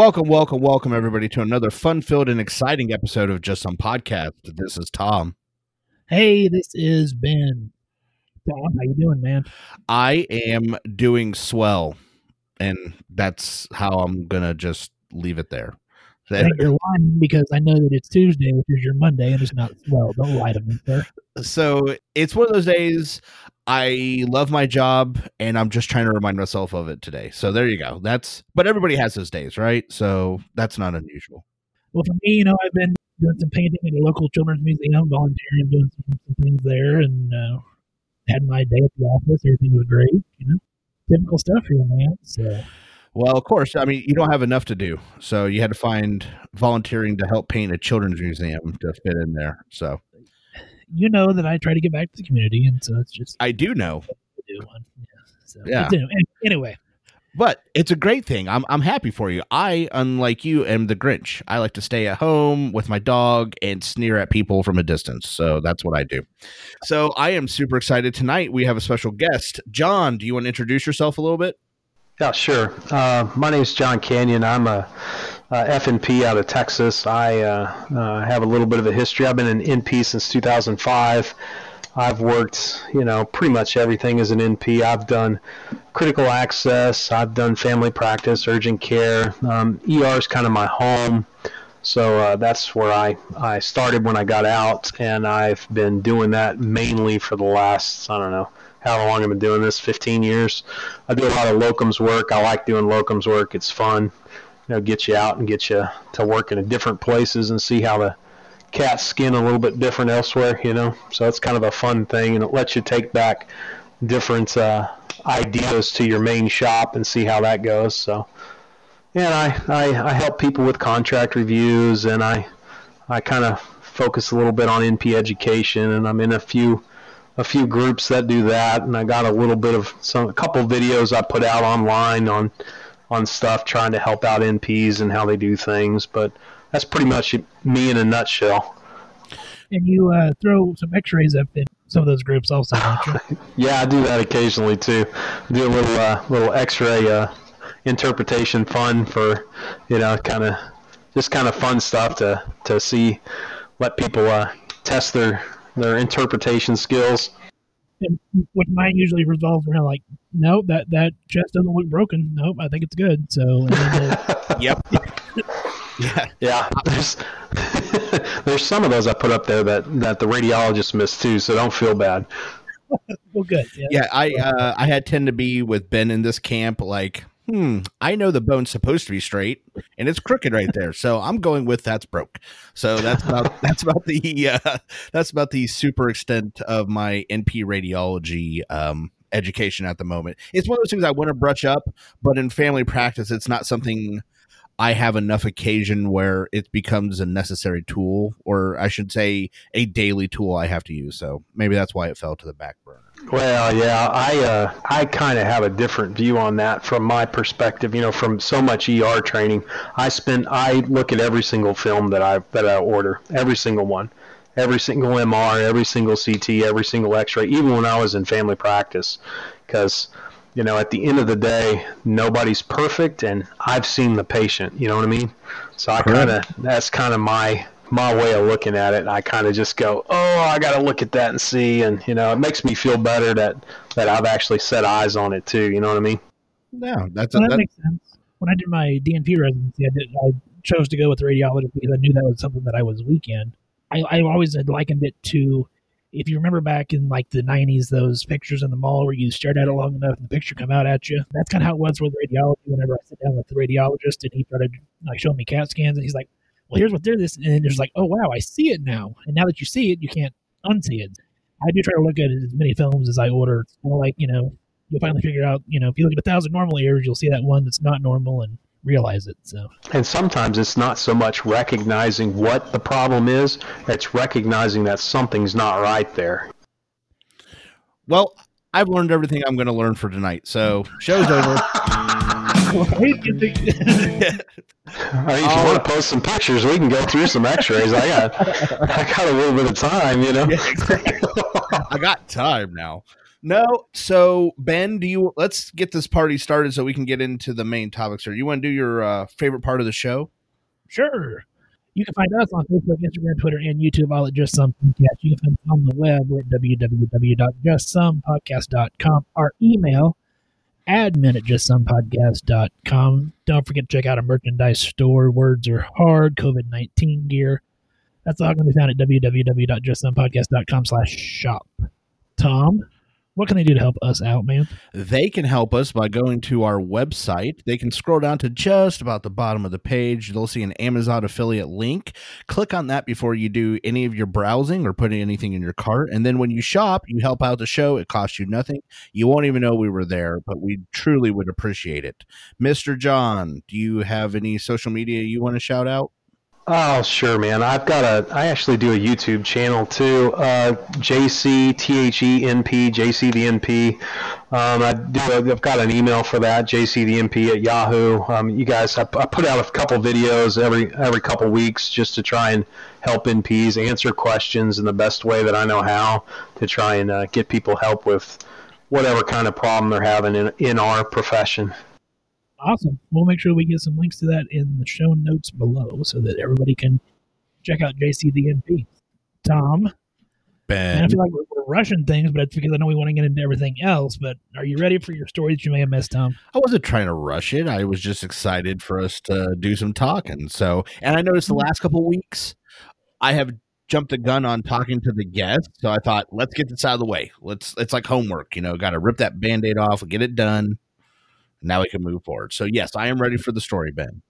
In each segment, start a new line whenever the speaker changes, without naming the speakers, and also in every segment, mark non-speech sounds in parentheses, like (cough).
Welcome, welcome, welcome, everybody, to another fun-filled and exciting episode of Just Some Podcast. This is Tom.
Hey, this is Ben. Tom, how you doing, man?
I am doing swell, and that's how I'm gonna just leave it there.
I think you're lying because I know that it's Tuesday, which is your Monday, and it's not. Well, don't lie to me, sir.
So it's one of those days. I love my job, and I'm just trying to remind myself of it today. So there you go. That's but everybody has those days, right? So that's not unusual.
Well, for me, you know, I've been doing some painting at a local children's museum, volunteering, doing some, some things there, and uh, had my day at the office. Everything was great, you know. Typical stuff here, man. So,
Well, of course, I mean you don't have enough to do, so you had to find volunteering to help paint a children's museum to fit in there. So
you know that I try to get back to the community, and so it's just
I do know,
to do one. Yeah. So,
Yeah.
but anyway, anyway,
but it's a great thing. I'm I'm happy for you. I, unlike you, am the Grinch. I like to stay at home with my dog and sneer at people from a distance. So that's what I do. So I am super excited tonight. We have a special guest, John. Do you want to introduce yourself a little bit?
Yeah, sure. Uh, my is John Canyon. I'm a, FNP out of Texas. I uh, uh, have a little bit of a history. I've been an NP since 2005. I've worked, you know, pretty much everything as an NP. I've done critical access. I've done family practice, urgent care. Um, ER is kind of my home. So uh, that's where I, I started when I got out, and I've been doing that mainly for the last, I don't know, how long I've been doing this, 15 years. I do a lot of locums work. I like doing locums work. It's fun. Know, get you out and get you to work in different places and see how the cat's skin a little bit different elsewhere, you know. So it's kind of a fun thing, and it lets you take back different uh, ideas to your main shop and see how that goes. So, and I, I, I help people with contract reviews, and I I kind of focus a little bit on NP education, and I'm in a few a few groups that do that, and I got a little bit of some a couple videos I put out online on on stuff trying to help out NPs and how they do things. But that's pretty much me in a nutshell.
and you uh, throw some X-rays up in some of those groups, also, don't you? (laughs)
Yeah, I do that occasionally too. Do a little uh, little X-ray uh, interpretation fun for you know kind of just kind of fun stuff to to see let people uh, test their their interpretation skills.
and what mine usually revolves around like, nope, that that chest doesn't look broken. Nope, I think it's good. So, and then the- (laughs)
Yep. yeah.
Yeah, there's (laughs) there's some of those I put up there that that the radiologist missed too, so don't feel bad. (laughs)
well, good. Yeah.
Yeah, I uh, I had tend to be with Ben in this camp. Like, hmm, I know the bone's supposed to be straight, and it's crooked right there. So I'm going with that's broke. So that's about that's about the uh, that's about the super extent of my NP radiology um, education at the moment. It's one of those things I want to brush up, but in family practice, it's not something. I have enough occasion where it becomes a necessary tool, or I should say, a daily tool I have to use. So maybe that's why it fell to the back burner.
Well, yeah, I uh, I kind of have a different view on that from my perspective. You know, from so much ER training, I spend I look at every single film that I that I order, every single one, every single MR, every single CT, every single X-ray, even when I was in family practice, because you know at the end of the day, nobody's perfect, and I've seen the patient. You know what I mean? So I kind of that's kind of my my way of looking at it. I kind of just go, oh, I got to look at that and see, and you know, it makes me feel better that that I've actually set eyes on it too. You know what I mean?
No, that's
So that
that,
makes sense. When I did my DNP residency, I did I chose to go with radiology because I knew that was something that I was weak in. I, I always had likened it to if you remember back in like the '90s, those pictures in the mall where you stared at it long enough and the picture come out at you. That's kind of how it was with radiology. Whenever I sit down with the radiologist and he started like showing me CAT scans, and he's like, "Well, here's what they're this," and then there's like, "Oh wow, I see it now." And now that you see it, you can't unsee it. I do try to look at as many films as I order. It's kind of like you know, you'll finally figure out. You know, if you look at a thousand normal ears, you'll see that one that's not normal and realize it. So
And sometimes it's not so much recognizing what the problem is; it's recognizing that something's not right there.
well, I've learned everything I'm going to learn for tonight. So show's over.
Right? (laughs) (laughs)
I mean, if you want to post some pictures, we can go through some X-rays. I got, I got a little bit of time, you know. (laughs)
I got time now. No, so Ben, do you? Let's get this party started so we can get into the main topics. Here, you want to do your uh, favorite part of the show?
Sure. You can find us on Facebook, Instagram, Twitter, and YouTube, all at Just Some Podcast. You can find us on the web. At www.justsomepodcast.com. Our email, admin at justsomepodcast.com. Don't forget to check out our merchandise store. Words are hard, COVID-19 gear. That's all going to be found at www.justsomepodcast.com slash shop. Tom, what can they do to help us out, man?
They can help us by going to our website. They can scroll down to just about the bottom of the page. They'll see an Amazon affiliate link. Click on that before you do any of your browsing or putting anything in your cart. And then when you shop, you help out the show. It costs you nothing. You won't even know we were there, but we truly would appreciate it. Mr. John, do you have any social media you want to shout out?
Oh, sure, man. I've got a. I actually do a YouTube channel too. Uh, JC T H E N P JC the NP. Um, I do. I've got an email for that. JC the NP at Yahoo. Um, you guys, I, I put out a couple videos every every couple weeks just to try and help NPs answer questions in the best way that I know how to try and uh, get people help with whatever kind of problem they're having in in our profession.
Awesome. We'll make sure we get some links to that in the show notes below so that everybody can check out JCDNP. Tom, and I feel like we're, we're rushing things, but it's because I know we want to get into everything else. But are you ready for your story that you may have missed, Tom?
I wasn't trying to rush it. I was just excited for us to do some talking. So, and I noticed the mm-hmm. last couple weeks, I have jumped the gun on talking to the guests. So I thought, let's get this out of the way. Let's. It's like homework, you know. Got to rip that band-aid off, and get it done. Now we can move forward. So yes, I am ready for the story, Ben.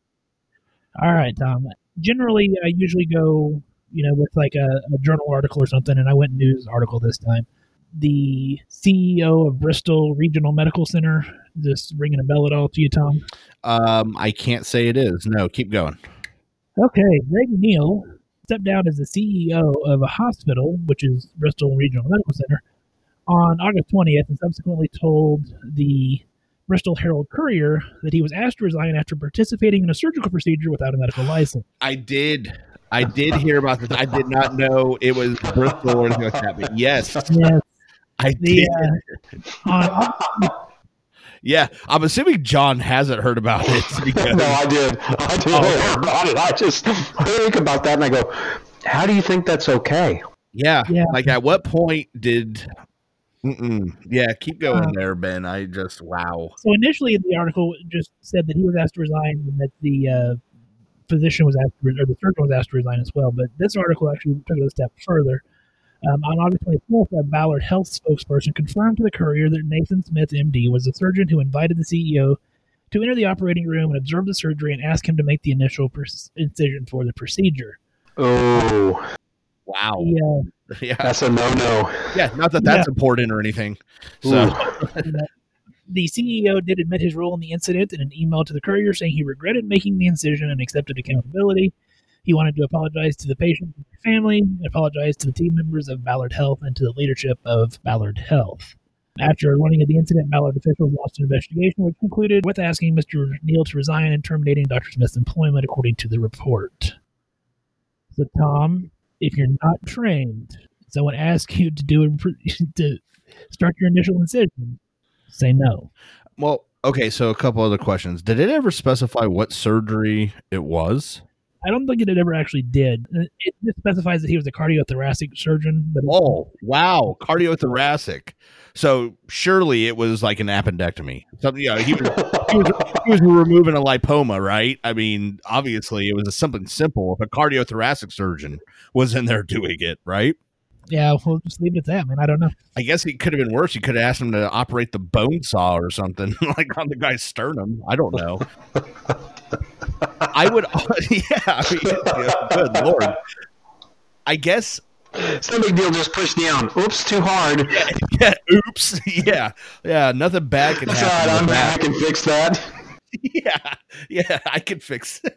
All right, Tom. Generally, I usually go, you know, with like a, a journal article or something, and I went news article this time. The CEO of Bristol Regional Medical Center, just ringing a bell at all to you, Tom?
Um, I can't say it is. No, keep going.
Okay, Greg Neal stepped down as the CEO of a hospital, which is Bristol Regional Medical Center, on August 20th and subsequently told the Bristol Herald Courier that he was asked to resign after participating in a surgical procedure without a medical license.
I did. I did hear about this. I did not know it was Bristol or anything like that. But yes, (laughs)
Yes,
I
the,
did.
uh, on,
Yeah, I'm assuming John hasn't heard about it (laughs) because
No, I did. I did
Oh.
hear about it. I just think about that and I go, how do you think that's okay?
yeah,
Yeah.
like at what point did? Mm-mm. Yeah, keep going
Uh,
there, Ben. I just wow.
so initially the article just said that he was asked to resign and that the uh, physician was asked to, re- or the surgeon was asked to resign as well. But this article actually took it a step further. Um, on August 24th, a Ballad Health spokesperson confirmed to the Courier that Nathan Smith, MD, was the surgeon who invited the CEO to enter the operating room and observe the surgery and ask him to make the initial per- incision for the procedure.
Oh,
Wow.
The, uh, (laughs)
Yeah,
that's a no-no.
yeah. Not that that's important or anything. So (laughs)
the CEO did admit his role in the incident in an email to the Courier, saying he regretted making the incision and accepted accountability. He wanted to apologize to the patient and their family, apologize to the team members of Ballad Health and to the leadership of Ballad Health. After learning of the incident, Ballad officials launched an investigation, which concluded with asking Mr. Neal to resign and terminating Dr. Smith's employment, according to the report. So, Tom, if you're not trained, someone asks you to do a, (laughs) to start your initial incision, say no.
well, okay. So a couple other questions. Did it ever specify what surgery it was?
I don't think it ever actually did. It it just specifies that he was a cardiothoracic surgeon, but
Oh, wow. Cardiothoracic. So surely it was like an appendectomy. Something, you know, he was, he was, he was removing a lipoma, right? I mean, obviously it was a, something simple. If a cardiothoracic surgeon was in there doing it, right?
yeah, we'll just leave it at that, man. I don't know.
I guess it could have been worse. You could have asked him to operate the bone saw or something, (laughs) like on the guy's sternum. I don't know. (laughs) I would, (laughs) yeah. I mean, yeah, good lord. I guess
It's no big deal. Just push down. Oops, too hard. (laughs)
yeah, oops. Yeah. Yeah. Nothing bad can
That's
happen.
right. I'm back. I can fix that. (laughs)
Yeah. Yeah. I can fix it.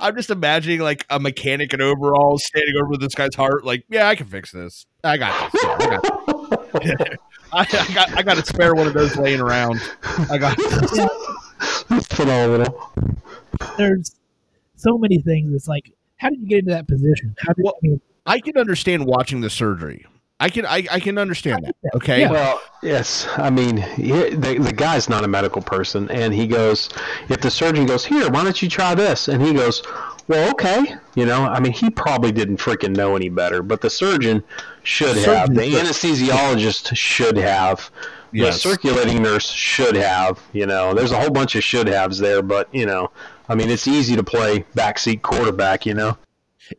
I'm just imagining like a mechanic in overalls standing over this guy's heart, like, yeah, I can fix this. I got this. Yeah, I, got I, I got I got a spare one of those laying around. I got this.
That's phenomenal.
There's so many things. It's like, how did you get into that position? How did
Well,
I
I can understand watching the surgery. I can I, I can understand that. Okay.
Yeah.
Well, yes. I mean, he, the, the guy's not a medical person, and he goes, if the surgeon goes, here, why don't you try this? And he goes, well, okay. You know, I mean, he probably didn't freaking know any better, but the surgeon should have.
Surgeon
The
should.
anesthesiologist should have.
Yes.
The circulating nurse should have. You know, there's a whole bunch of should haves there, but, you know, I mean, it's easy to play backseat quarterback, you know?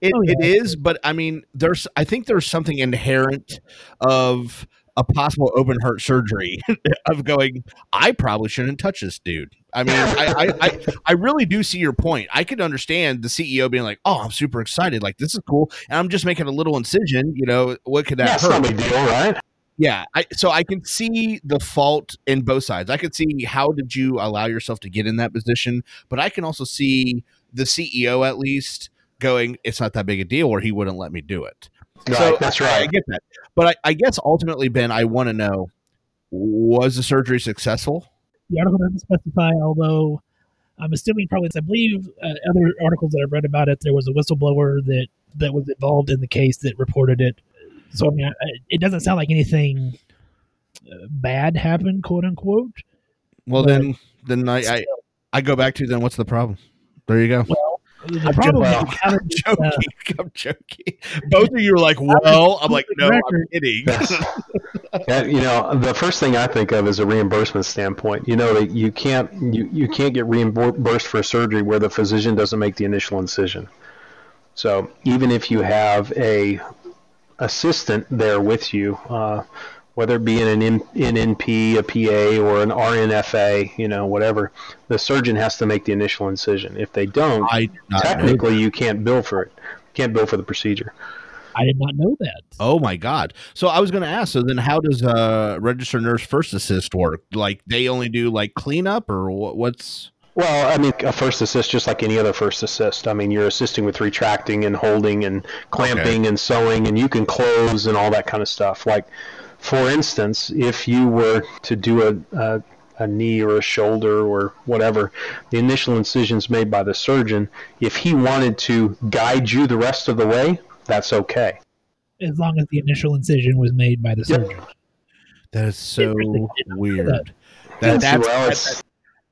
It,
Oh, yeah.
is, but I mean, there's I think there's something inherent of a possible open heart surgery (laughs) of going. I probably shouldn't touch this dude. I mean, (laughs) I, I, I I really do see your point. I could understand the CEO being like, "Oh, I'm super excited. Like this is cool," and I'm just making a little incision. You know, what could that
That's
hurt?
not a big deal, right?
Yeah, I, so I can see the fault in both sides. I can see how did you allow yourself to get in that position, but I can also see the CEO at least going, "It's not that big a deal," or he wouldn't let me do it.
Right,
so
that's
I, I get that, but I, I guess ultimately, Ben, I want to know: was the surgery successful?
the article doesn't specify, although I'm assuming probably, I believe uh, other articles that I've read about it, there was a whistleblower that, that was involved in the case that reported it. So, I mean, I, I- it doesn't sound like anything uh, bad happened, quote unquote.
Well, then, then I, I I go back to then. What's the problem? There you go.
Well, the
I'm
problem
joking.
is (laughs)
I'm
did, uh,
joking. I'm joking. Both of you are like, "Well," I'm like, "No, I'm kidding."
Yeah, (laughs) you know, the first thing I think of is a reimbursement standpoint. You know that you can't you, you can't get reimbursed for surgery where the physician doesn't make the initial incision. So even if you have a assistant there with you, uh, whether it be in an N, NNP, a PA, or an RNFA, you know, whatever, the surgeon has to make the initial incision. If they don't,
I did not know
technically you can't bill for it. Can't bill for the procedure.
I did not know that.
Oh my god! So I was going to ask. So then, how does uh registered nurse first assist work? Like they only do like cleanup, or what, what's?
Well, I mean, a first assist, just like any other first assist. I mean, you're assisting with retracting and holding and clamping and sewing, and you can close and all that kind of stuff. Like, for instance, if you were to do a, a, a knee or a shoulder or whatever, the initial incision's made by the surgeon. If he wanted to guide you the rest of the way, that's okay.
As long as the initial incision was made by the
Yep.
surgeon.
That is so
Interesting. I did not know
weird.
that.
That,
Yes,
that's, that's
it's-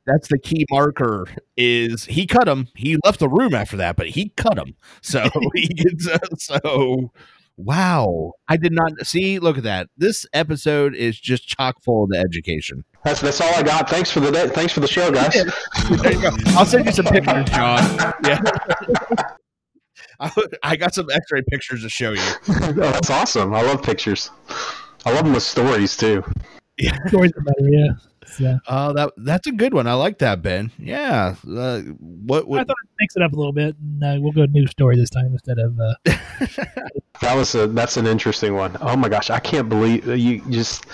that's the key marker. Is he cut him? He left the room after that, but he cut him. So (laughs) (laughs) he gets uh, so. Wow, I did not see. Look at that. This episode is just chock full of the education.
That's that's all I got. Thanks for the day. Thanks for the show, guys.
There you go. I'll send you some pictures, John. Yeah. (laughs) I, I got some X-ray pictures to show you.
oh, that's awesome. I love pictures. I love them with stories too.
Stories are better, yeah. So,
Oh, that that's a good one. I like that, Ben. Yeah. Uh, what?
I thought I'd mix it up a little bit, and uh, we'll go new story this time instead of. Uh, (laughs)
That was a that's an interesting one. Oh my gosh, I can't believe uh, you just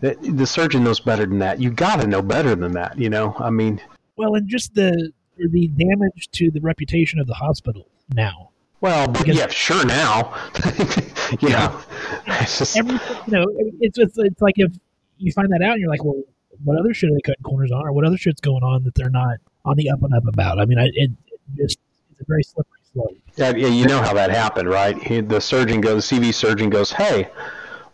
the, the surgeon knows better than that. You got to know better than that. You know, I mean,
well, and just the the damage to the reputation of the hospital now.
well,
Because-
yeah, sure now. you (laughs)
Yeah.
know, it's just
Every, you know, it's just it's like if you find that out, and you're like, well, what other shit are they cutting corners on, or what other shit's going on that they're not on the up and up about? I mean, I, it, it just it's a very slippery slope.
yeah, yeah, you know how that happened, right? He, the surgeon goes, the CV surgeon goes, hey.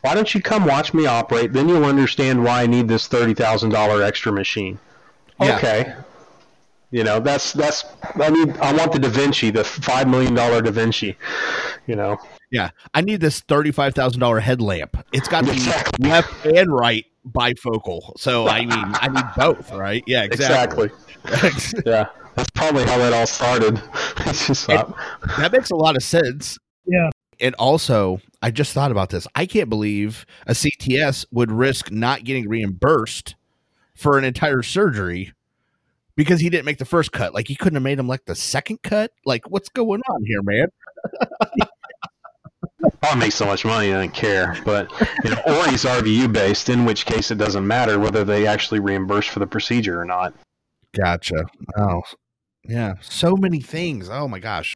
Why don't you come watch me operate? Then you'll understand why I need this thirty thousand dollar extra machine.
Yeah.
Okay. You know, that's that's. I mean, I want the Da Vinci, the five million dollar Da Vinci. You know,
Yeah, I need this thirty-five thousand dollar headlamp. It's got to be left and right bifocal. So I mean, I need both, right? Yeah, exactly.
exactly. (laughs) Yeah, that's probably how that all started. (laughs) Just uh,
that makes a lot of sense.
Yeah.
And also, I just thought about this. I can't believe a CTS would risk not getting reimbursed for an entire surgery because he didn't make the first cut. Like he couldn't have made him like the second cut. Like what's going on here, man? (laughs)
I'll make so much money, I don't care. But you know, or he's RVU based, in which case it doesn't matter whether they actually reimburse for the procedure or not.
Gotcha. Oh, yeah. So many things. Oh my gosh.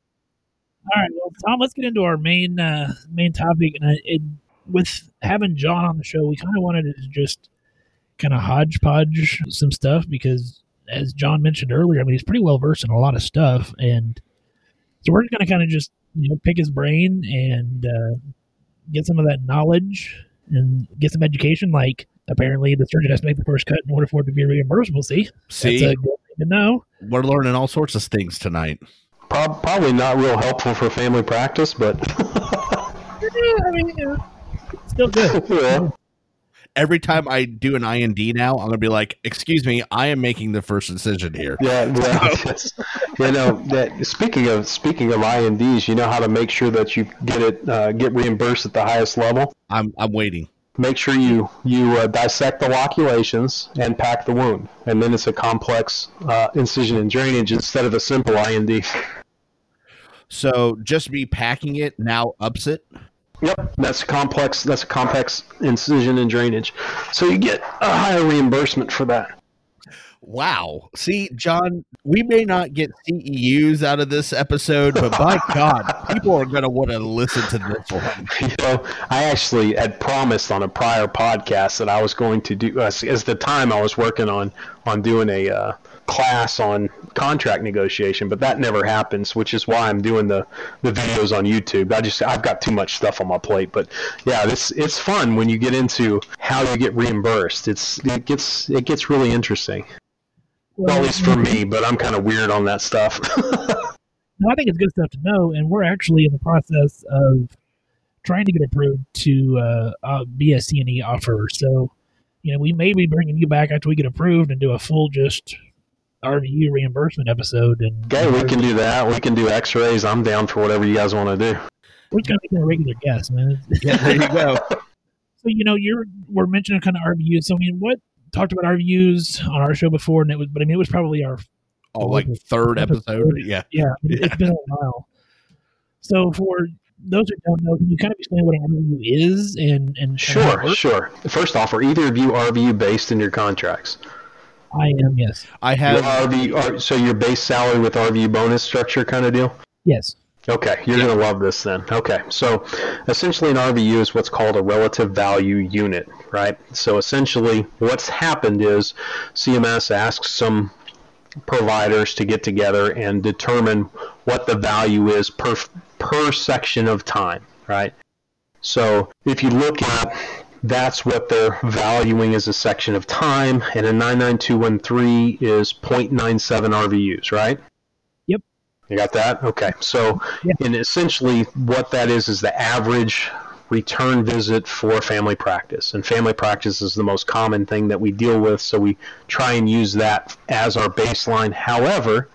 All right, well, Tom, let's get into our main uh, main topic. And I, it, with having John on the show, we kind of wanted to just kind of hodgepodge some stuff because, as John mentioned earlier, I mean, he's pretty well versed in a lot of stuff, and so we're going to kind of just you know pick his brain and uh, get some of that knowledge and get some education. Like apparently, the surgeon has to make the first cut in order for it to be reimbursable. See,
See,
that's a good thing to know.
we're learning all sorts of things tonight.
Prob- probably not real helpful for family practice, but (laughs)
Yeah, I mean, yeah, still good. (laughs)
yeah.
Every time I do an I&D now, I'm gonna be like, "Excuse me, I am making the first incision here."
Yeah, yes. (laughs) you know that. Speaking of speaking of I&Ds, you know how to make sure that you get it uh, get reimbursed at the highest level.
I'm I'm waiting.
Make sure you you uh, dissect the loculations and pack the wound, and then it's a complex uh, incision and drainage instead of a simple I&D.
So just me packing it now ups it.
Yep, that's a complex. That's a complex incision and drainage, so you get a higher reimbursement for that.
Wow. See, John, we may not get CEUs out of this episode, but by (laughs) God, people are gonna want to listen to this one. (laughs)
You know, I actually had promised on a prior podcast that I was going to do as, as the time I was working on on doing a uh, class on contract negotiation, but that never happens, which is why I'm doing the, the videos on YouTube. I just I've got too much stuff on my plate, but yeah, this it's fun when you get into how you get reimbursed. It's it gets it gets really interesting. Well, at least for me, but I'm kind of weird on that stuff. (laughs)
No, I think it's good stuff to know, and we're actually in the process of trying to get approved to uh, uh, be a CNE offer. So, you know, we may be bringing you back after we get approved and do a full just RVU reimbursement episode. And
okay, we can do that. We can do X-rays. I'm down for whatever you guys want to do.
we're just gonna make it a regular guest, man. (laughs)
Yeah, there you go. (laughs)
So, you know, you're we're mentioning kind of RVUs. So, I mean, what talked about RVUs on our show before, and it was, but I mean, it was probably our
Oh, like third episode. Yeah.
Yeah, it- it's been a while. So for those who don't know, can you kind of explain what an RVU is and and kind of how it
Sure, sure. First off, are either of you RVU based in your contracts?
I am, yes,
I have
RVU, are- so your base salary with RVU bonus structure kind of deal?
yes,
Okay, you're going to love this then. Okay, so essentially an RVU is what's called a relative value unit, right? So essentially what's happened is CMS asks some providers to get together and determine what the value is per per section of time, right? So if you look at that's what they're valuing as a section of time, and a 99213 is 0.97 RVUs, right?
Yep.
You got that? Okay. So, and essentially what that is is the average return visit for family practice. And family practice is the most common thing that we deal with, so we try and use that as our baseline. However,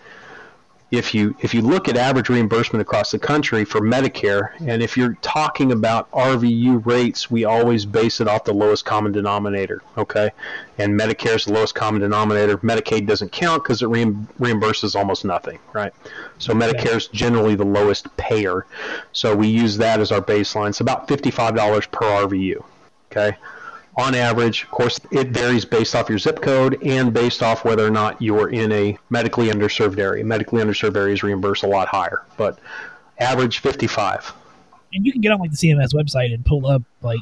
if you if you look at average reimbursement across the country for Medicare, and if you're talking about RVU rates, we always base it off the lowest common denominator. Okay, and Medicare is the lowest common denominator. Medicaid doesn't count because it reim- reimburses almost nothing, right? So Medicare is generally the lowest payer. So we use that as our baseline. It's about fifty-five dollars per RVU. Okay on average, of course, it varies based off your zip code and based off whether or not you're in a medically underserved area. Medically underserved areas reimburse a lot higher, but average 55.
and you can get on like the CMS website and pull up like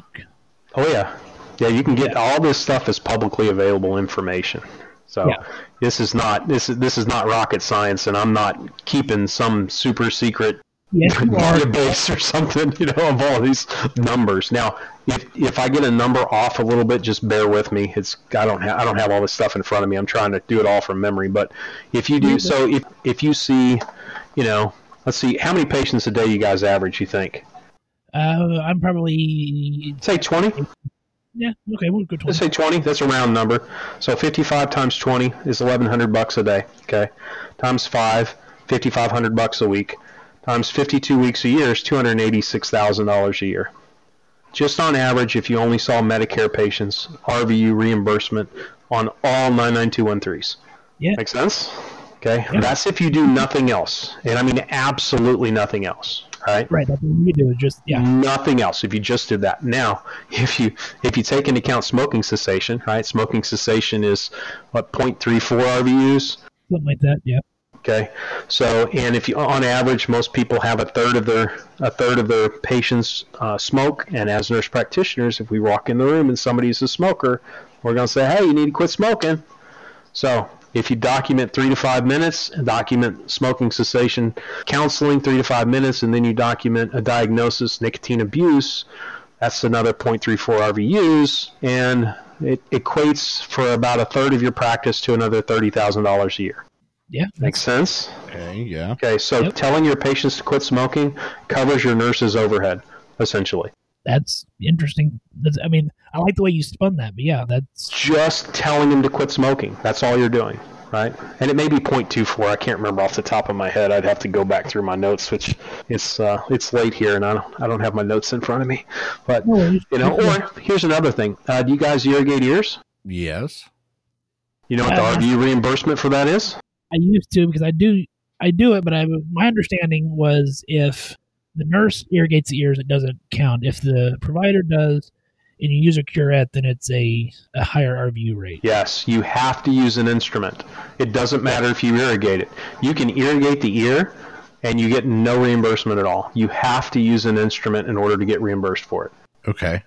Oh yeah, yeah. You can get all this stuff is publicly available information. So
Yeah.
this is not this is this is not rocket science, and I'm not keeping some super secret
yes,
database or something, (laughs) you know, of all these numbers. Now, if if I get a number off a little bit, just bear with me. It's I don't have I don't have all this stuff in front of me. I'm trying to do it all from memory. But if you do, so if if you see, you know, let's see, how many patients a day you guys average? You think?
Uh, I'm probably
Say 20.
yeah okay. We'll go twenty.
Let's say 20. That's a round number. So 55 times 20 is 1,100 bucks a day. Okay, times five, 5,500 bucks a week. Times 52 weeks a year is $286,000 a year. Just on average, if you only saw Medicare patients, RVU reimbursement on all 99213s.
Yeah.
Make sense? Okay.
Yeah.
That's if you do nothing else. And I mean absolutely nothing else. Right?
Right. That's what we do. Is just yeah.
Nothing else. If you just did that. Now, (laughs) if you if you take into account smoking cessation, right? Smoking cessation is what 0.34 RVUs.
Something like that. Yeah.
Okay, so and if you on average, most people have a third of their a third of their patients uh, smoke, and as nurse practitioners, if we walk in the room and somebody's a smoker, we're going to say, hey, you need to quit smoking. So if you document three to five minutes, document smoking cessation counseling three to five minutes, and then you document a diagnosis nicotine abuse, that's another 0.34 RVUs, and it equates for about a third of your practice to another thirty thousand dollars a year.
Yeah.
Makes sense.
Okay, yeah.
Okay, so
Yep.
telling your patients to quit smoking covers your nurse's overhead, essentially.
That's interesting. That's, I mean, I like the way you spun that, but yeah, that's
Just telling them to quit smoking. That's all you're doing, right? And it may be 0.24. I can't remember off the top of my head. I'd have to go back through my notes, which it's uh, it's late here, and I don't I don't have my notes in front of me. But
no
you know, or here's another thing. Uh, do you guys irrigate ears?
Yes.
You know what the
Uh,
RVU reimbursement for that is?
I used to because I do I do it, but I my understanding was if the nurse irrigates the ears, it doesn't count. If the provider does, and you use a curette, then it's a, a higher RVU rate.
Yes, you have to use an instrument. It doesn't matter if you irrigate it. You can irrigate the ear and you get no reimbursement at all. You have to use an instrument in order to get reimbursed for it.
Okay.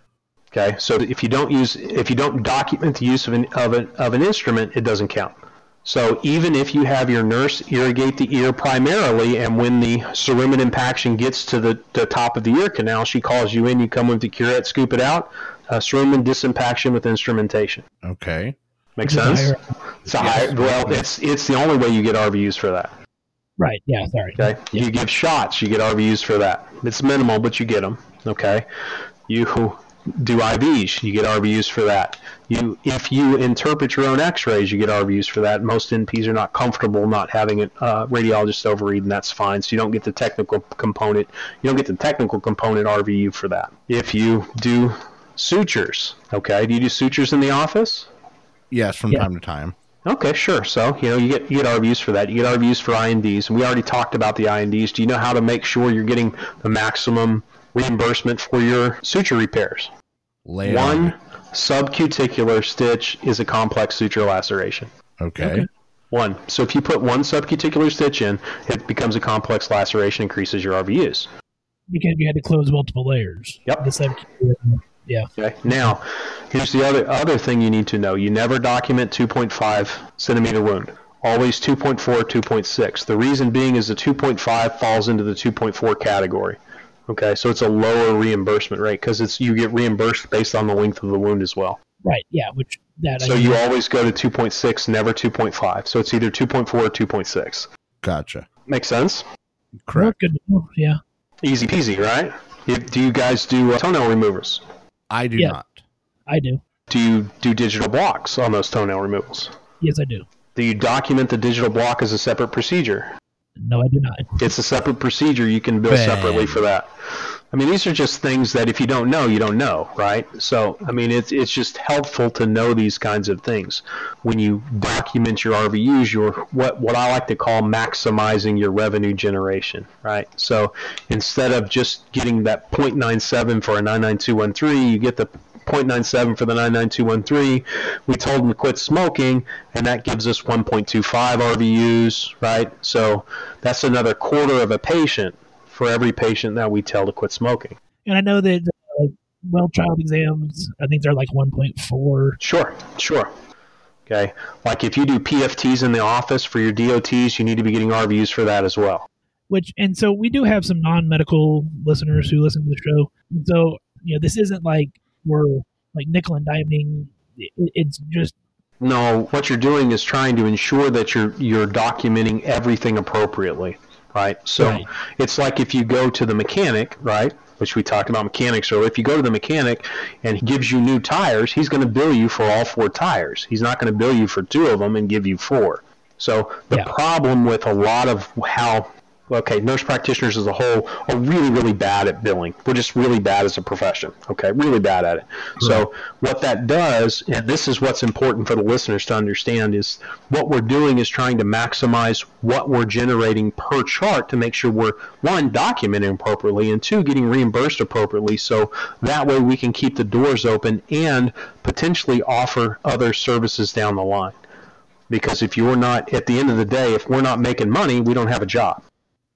Okay? So if you don't use if you don't document the use of an of an, of an instrument, it doesn't count. So even if you have your nurse irrigate the ear primarily, and when the cerumen impaction gets to the, the top of the ear canal, she calls you in, you come with the curette, scoop it out, uh, cerumen disimpaction with instrumentation.
Okay.
Makes
Which is
sense? It's a high, well, it's it's the only way you get RVUs for that.
Right. Yeah. Sorry.
Okay, you give shots, you get RVUs for that. It's minimal, but you get them. Okay, you do IVs, you get RVUs for that. You, if you interpret your own X-rays, you get RVUs for that. Most NPs are not comfortable not having a uh, radiologist overread, and that's fine. So you don't get the technical component. You don't get the technical component RVU for that. If you do sutures, okay, do you do sutures in the office?
Yes, from
Yeah.
time to time.
Okay, sure. So, you know, you get you get RVUs for that. You get RVUs for I&Ds, and we already talked about the I&Ds. Do you know how to make sure you're getting the maximum reimbursement for your suture repairs?
Lay
One
on.
Subcuticular stitch is a complex suture laceration.
Okay.
Okay.
One. So if you put one subcuticular stitch in, it becomes a complex laceration, increases your RVUs.
Because you had to close multiple layers.
Yep.
The sub- yeah.
Okay. Now, here's the other other thing you need to know. You never document 2.5 centimeter wound. Always 2.4, 2.6. The reason being is the 2.5 falls into the 2.4 category. Okay, so it's a lower reimbursement rate because it's you get reimbursed based on the length of the wound as well.
Right. Yeah. Which that.
So
I
you always go to 2.6, never 2.5. So it's either 2.4 or 2.6.
Gotcha.
Makes sense?
Correct.
Good. Yeah.
Easy peasy, right? Do you guys do uh, toenail removers?
I do
Yeah.
not.
I do.
Do you do digital blocks on those toenail removals?
Yes, I do.
Do you document the digital block as a separate procedure?
No, I do not.
It's a separate procedure. You can bill
Bang.
separately for that. I mean, these are just things that if you don't know, you don't know, right? So, I mean, it's it's just helpful to know these kinds of things when you document your RVUs. Your what what I like to call maximizing your revenue generation, right? So, instead of just getting that 0.97 for a 99213, you get the 0.97 for the 99213. We told them to quit smoking, and that gives us 1.25 RVUs, right? So that's another quarter of a patient for every patient that we tell to quit smoking.
And I know that uh, well child exams, I think they're like 1.4.
Sure, sure. Okay. Like if you do PFTs in the office for your DOTs, you need to be getting RVUs for that as well.
Which and so we do have some non-medical listeners who listen to the show. So you know this isn't like we're like nickel and diming. It, it's just
No, what you're doing is trying to ensure that you're you're documenting everything appropriately, right? So
Right.
it's like if you go to the mechanic, right? Which we talked about mechanics earlier. If you go to the mechanic and he gives you new tires, he's going to bill you for all four tires. He's not going to bill you for two of them and give you four. So the
Yeah.
problem with a lot of how okay, nurse practitioners as a whole are really, really bad at billing. We're just really bad as a profession. Okay, really bad at it. So what that does, and this is what's important for the listeners to understand, is what we're doing is trying to maximize what we're generating per chart to make sure we're one documenting appropriately and two getting reimbursed appropriately. So that way we can keep the doors open and potentially offer other services down the line. Because if you're not, at the end of the day, if we're not making money, we don't have a job.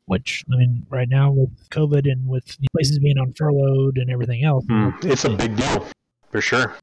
Which I mean, right now with COVID and with places being on furloughed and everything else,
It's a big deal, for sure.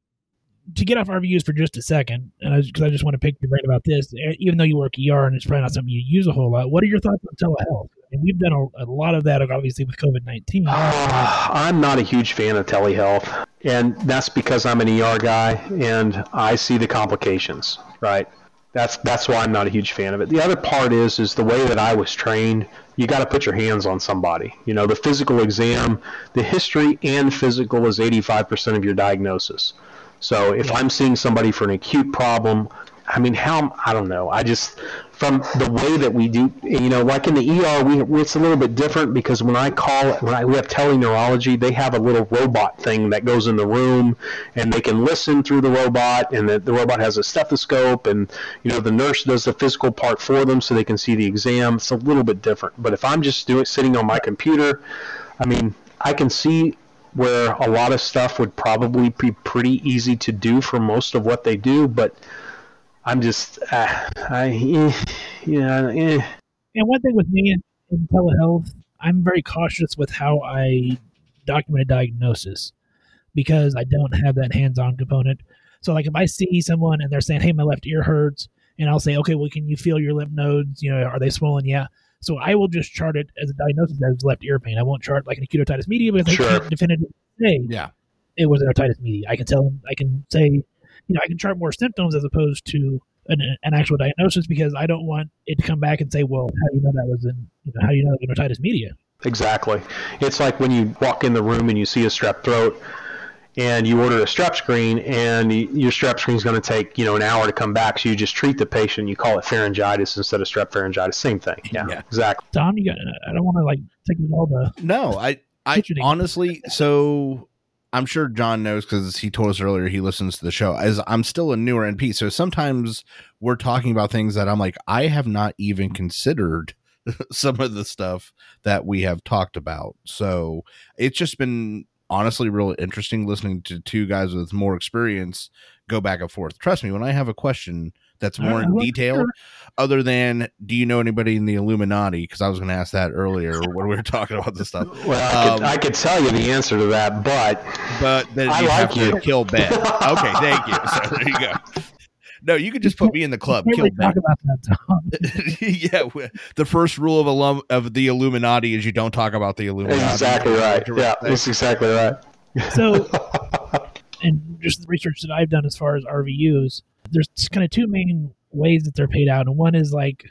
to get off RVUs for just a second, and because I, just want to pick your brain about this, even though you work ER and it's probably not something you use a whole lot, what are your thoughts on telehealth? I mean, we've done a, a lot of that, obviously, with COVID nineteen.
Ah, I'm not a huge fan of telehealth, and that's because I'm an ER guy and I see the complications. Right? That's that's why I'm not a huge fan of it. The other part is is the way that I was trained. You got to put your hands on somebody. You know, the physical exam, the history and physical is 85% of your diagnosis. So if I'm seeing somebody for an acute problem, I mean, how I don't know. I just from the way that we do, you know, like in the ER, we it's a little bit different because when I call when I we have teleneurology, they have a little robot thing that goes in the room, and they can listen through the robot, and the, the robot has a stethoscope, and you know the nurse does the physical part for them so they can see the exam. It's a little bit different. But if I'm just doing sitting on my computer, I mean, I can see where a lot of stuff would probably be pretty easy to do for most of what they do, but I'm just, uh, I, eh, yeah, eh.
And one thing with me in, in telehealth, I'm very cautious with how I document a diagnosis because I don't have that hands-on component. So, like, if I see someone and they're saying, "Hey, my left ear hurts," and I'll say, "Okay, well, can you feel your lymph nodes? You know, are they swollen?" Yeah. So I will just chart it as a diagnosis as left ear pain. I won't chart like an acute otitis media because
Sure.
I can't definitively say
Yeah.
it was an otitis media. I can tell them, I can say, you know, I can chart more symptoms as opposed to an, an actual diagnosis because I don't want it to come back and say, well, how do you know that was in, you know, how do you know that was an otitis media?
Exactly. It's like when you walk in the room and you see a strep throat and you order a strep screen and your strep screen is going to take, you know, an hour to come back. So you just treat the patient. You call it pharyngitis instead of strep pharyngitis. Same thing. (laughs) Yeah,
Yeah.
exactly.
Tom, you got, I don't want to like take it all the,
No, I, I honestly, so I'm sure John knows because he told us earlier he listens to the show. As I'm still a newer NP, so sometimes we're talking about things that I'm like, I have not even considered (laughs) some of the stuff that we have talked about. So it's just been honestly really interesting listening to two guys with more experience go back and forth. Trust me, when I have a question that's more in detail,
her.
other than do you know anybody in the Illuminati? Because I was going to ask that earlier when we were talking about this stuff.
Well, I, could,
Um,
I could tell you the answer to that, but
But then
I
you
like
have to kill Ben. Okay, thank you. So there you go. No, you could just put me in the club. Kill
really talk
Ben.
about that, Tom. (laughs)
yeah, the first rule of alum of the Illuminati is you don't talk about the Illuminati.
exactly right. Yeah, that's exactly right.
So, (laughs) and just the research that I've done as far as RVUs, there's kind of two main ways that they're paid out. And one is like,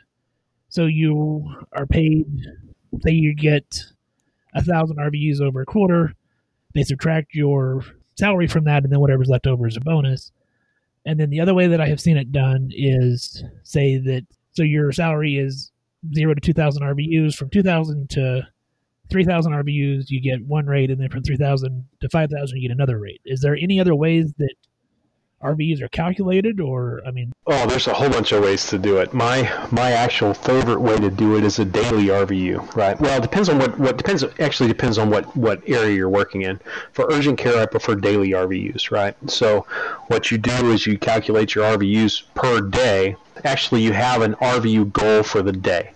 so you are paid, say you get a thousand RVUs over a quarter, they subtract your salary from that, and then whatever's left over is a bonus. And then the other way that I have seen it done is say that so your salary is zero to 2,000 RVUs. From 2,000 to 3,000 RVUs, you get one rate, and then from 3,000 to 5,000, you get another rate. Is there any other ways that RVUs are calculated, or I mean,
Oh, there's a whole bunch of ways to do it. My my actual favorite way to do it is a daily RVU, right? Well, it depends on what what depends actually depends on what what area you're working in. For urgent care, I prefer daily RVUs, right? So, what you do is you calculate your RVUs per day. Actually, you have an RVU goal for the day.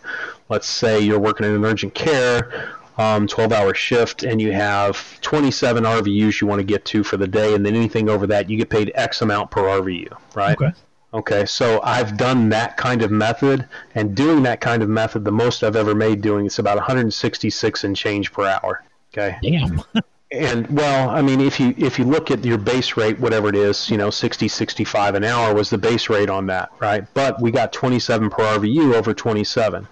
Let's say you're working in an urgent care um, 12 hour shift and you have 27 RVUs you want to get to for the day, and then anything over that, you get paid X amount per RVU, right?
okay,
Okay, so I've done that kind of method, and doing that kind of method, the most I've ever made doing it's about 166 and change per hour. Okay,
damn, (laughs)
And well, I mean, if you if you look at your base rate, whatever it is, you know, 60, 65 an hour was the base rate on that, right? But we got 27 per RVU over 27.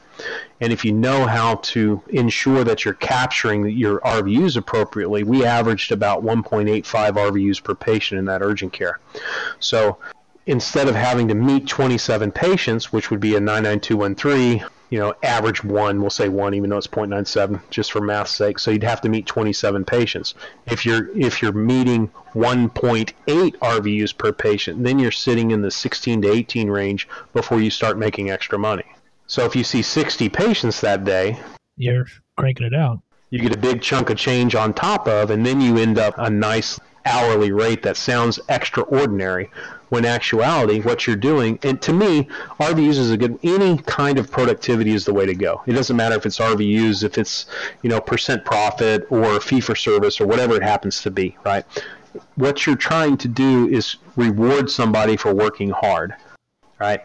And if you know how to ensure that you're capturing your RVUs appropriately, we averaged about 1.85 RVUs per patient in that urgent care. So instead of having to meet 27 patients, which would be a 99213, you know, average one, we'll say one, even though it's 0.97, just for math's sake. So you'd have to meet 27 patients. If you're if you're meeting 1.8 RVUs per patient, then you're sitting in the 16 to 18 range before you start making extra money. So if you see 60 patients that day,
You're cranking it out.
you get a big chunk of change on top of, and then you end up a nice hourly rate that sounds extraordinary. When actuality, what you're doing, and to me, RVUs is a good. Any kind of productivity is the way to go. It doesn't matter if it's RVUs, if it's you know percent profit or fee for service or whatever it happens to be. Right. What you're trying to do is reward somebody for working hard. Right.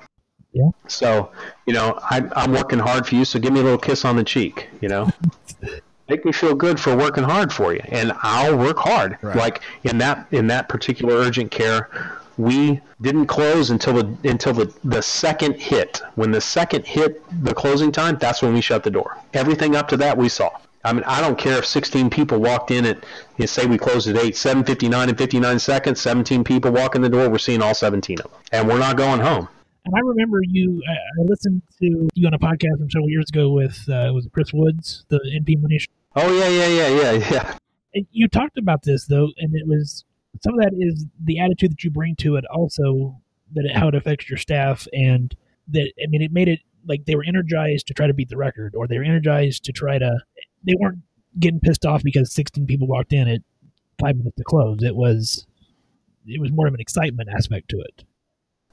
Yeah.
So, you know, I'm, I'm working hard for you, so give me a little kiss on the cheek, you know? (laughs) Make me feel good for working hard for you, and I'll work hard.
Right.
Like in that in that particular urgent care, we didn't close until the until the, the second hit. When the second hit the closing time, that's when we shut the door. Everything up to that we saw. I mean, I don't care if 16 people walked in at, you say we closed at 8, 7.59 and 59 seconds, 17 people walk in the door, we're seeing all 17 of them. And we're not going home.
And I remember you. I, I listened to you on a podcast from several years ago with uh, was it Chris Woods, the NP Money. Show.
Oh, yeah, yeah, yeah, yeah, (laughs) yeah.
And you talked about this though, and it was some of that is the attitude that you bring to it, also that it, how it affects your staff, and that I mean, it made it like they were energized to try to beat the record, or they were energized to try to. They weren't getting pissed off because 16 people walked in at five minutes to close. It was, it was more of an excitement aspect to it.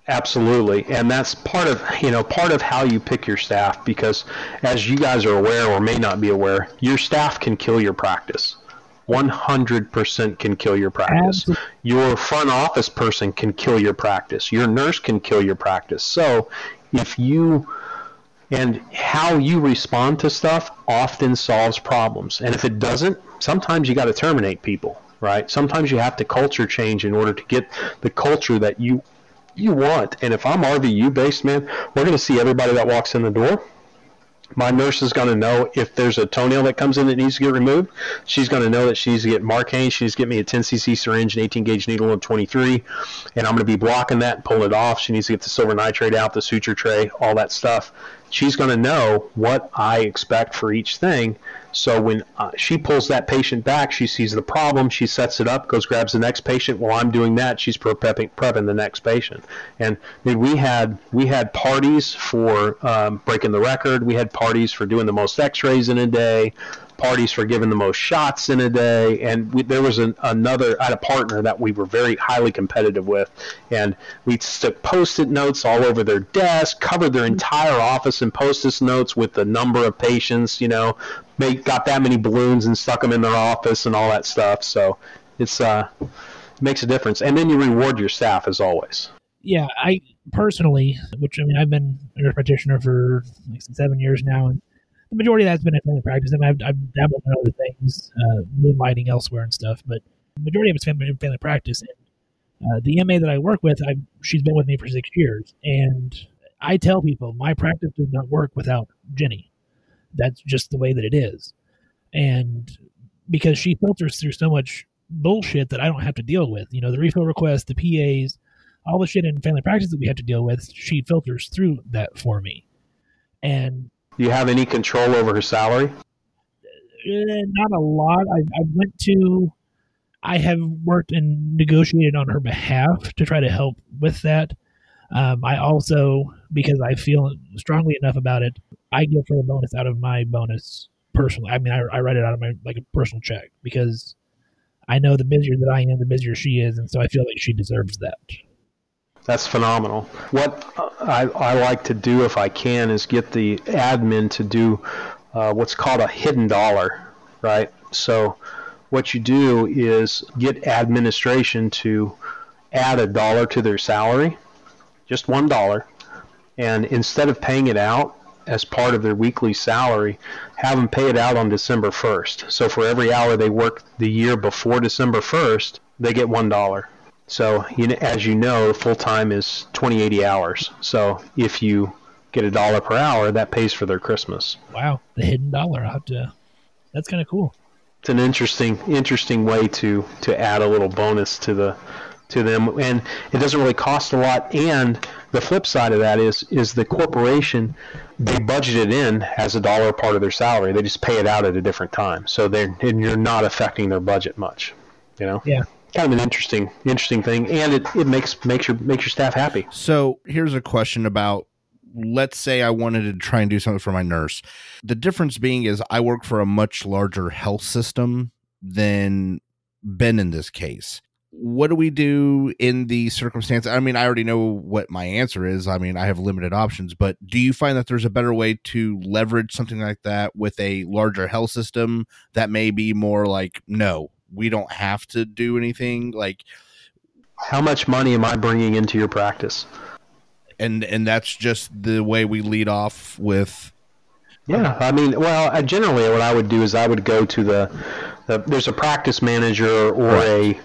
Absolutely, and that's part of you know part of how you pick your staff because, as you guys are aware or may not be aware, your staff can kill your practice. 100% can kill your practice.
Absolutely.
Your front office person can kill your practice. Your nurse can kill your practice. So, if you and how you respond to stuff often solves problems. And if it doesn't, sometimes you got to terminate people, right? Sometimes you have to culture change in order to get the culture that you you want. And if I'm RVU based, man, we're going to see everybody that walks in the door. My nurse is going to know if there's a toenail that comes in that needs to get removed. She's going to know that she needs to get Marcaine. She needs to get me a 10 cc syringe, an 18 gauge needle, and 23. And I'm going to be blocking that and pulling it off. She needs to get the silver nitrate out, the suture tray, all that stuff. She's going to know what I expect for each thing. So when uh, she pulls that patient back, she sees the problem, she sets it up, goes grabs the next patient. While I'm doing that, she's prepping, prepping the next patient. And I mean, we had we had parties for um, breaking the record. We had parties for doing the most X-rays in a day. Parties for giving the most shots in a day, and we, there was an, another. I had a partner that we were very highly competitive with, and we stuck post-it notes all over their desk, covered their entire office in post-it notes with the number of patients. You know, they got that many balloons and stuck them in their office and all that stuff. So it's uh, it makes a difference. And then you reward your staff as always.
yeah, I personally, which I mean, I've been a practitioner for like seven years now, and the majority of that's been in family practice. I mean, I've, I've dabbled in other things, uh, moonlighting elsewhere and stuff, but the majority of it's family, family practice. And uh, the MA that I work with, I've, she's been with me for six years, and I tell people my practice does not work without Jenny. That's just the way that it is, and because she filters through so much bullshit that I don't have to deal with. You know, the refill requests, the PAs, all the shit in family practice that we have to deal with, she filters through that for me. And
Do you have any control over her salary?
eh, not a lot. I, I went to, I have worked and negotiated on her behalf to try to help with that. Um, I also, because I feel strongly enough about it, I give her a bonus out of my bonus personally. I mean, I, I write it out of my like a personal check because I know the busier that I am, the busier she is, and so I feel like she deserves that.
That's phenomenal. What I, I like to do, if I can, is get the admin to do uh, what's called a hidden dollar, right? So, what you do is get administration to add a dollar to their salary, just one dollar, and instead of paying it out as part of their weekly salary, have them pay it out on December 1st. So for every hour they work the year before December 1st, they get one dollar. So you know, as you know, full time is 2080 hours. So if you get a dollar per hour, that pays for their Christmas.
Wow, the hidden dollar. I have to. That's kind of cool.
It's an interesting interesting way to to add a little bonus to the to them, and it doesn't really cost a lot. And the flip side of that is is the corporation they budget it in as a dollar part of their salary. They just pay it out at a different time, so they're and you're not affecting their budget much. You know.
Yeah.
Kind of an interesting interesting thing, and it, it makes makes your makes your staff happy.
So here's a question about let's say I wanted to try and do something for my nurse. The difference being is I work for a much larger health system than Ben in this case. What do we do in the circumstance? I mean, I already know what my answer is. I mean, I have limited options, but do you find that there's a better way to leverage something like that with a larger health system that may be more like, no, we don't have to do anything? Like,
How much money am I bringing into your practice?
and and that's just the way we lead off with
Yeah, I mean, well, I, generally what I would do is I would go to the, the there's a practice manager or a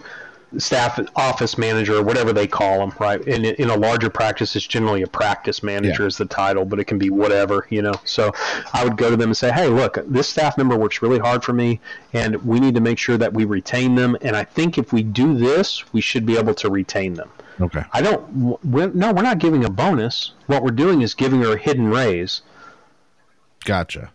staff office manager or whatever they call them, right? In in a larger practice, it's generally a practice manager
Yeah.
is the title, but it can be whatever, you know. So I would go to them and say, hey, look, this staff member works really hard for me, and we need to make sure that we retain them. And I think if we do this, we should be able to retain them.
okay
I don't. We're, no, we're not giving a bonus. What we're doing is giving her a hidden raise.
gotcha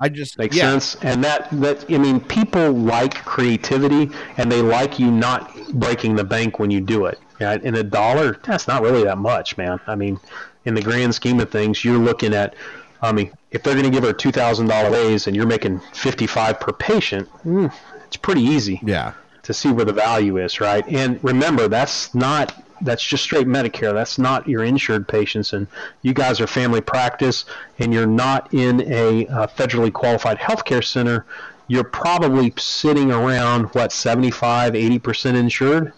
i just
Makes
yeah,
sense. And that that I mean, people like creativity, and they like you not breaking the bank when you do it. Right? And a dollar, that's not really that much, man. I mean, in the grand scheme of things, you're looking at. I mean, if they're going to give her a two thousand dollar raise and you're making fifty five per patient, mm, it's pretty easy
yeah
to see where the value is, right? And remember, that's not that's just straight Medicare. That's not your insured patients, and you guys are family practice, and you're not in a uh, federally qualified healthcare center. You're probably sitting around what 75, 80 percent insured.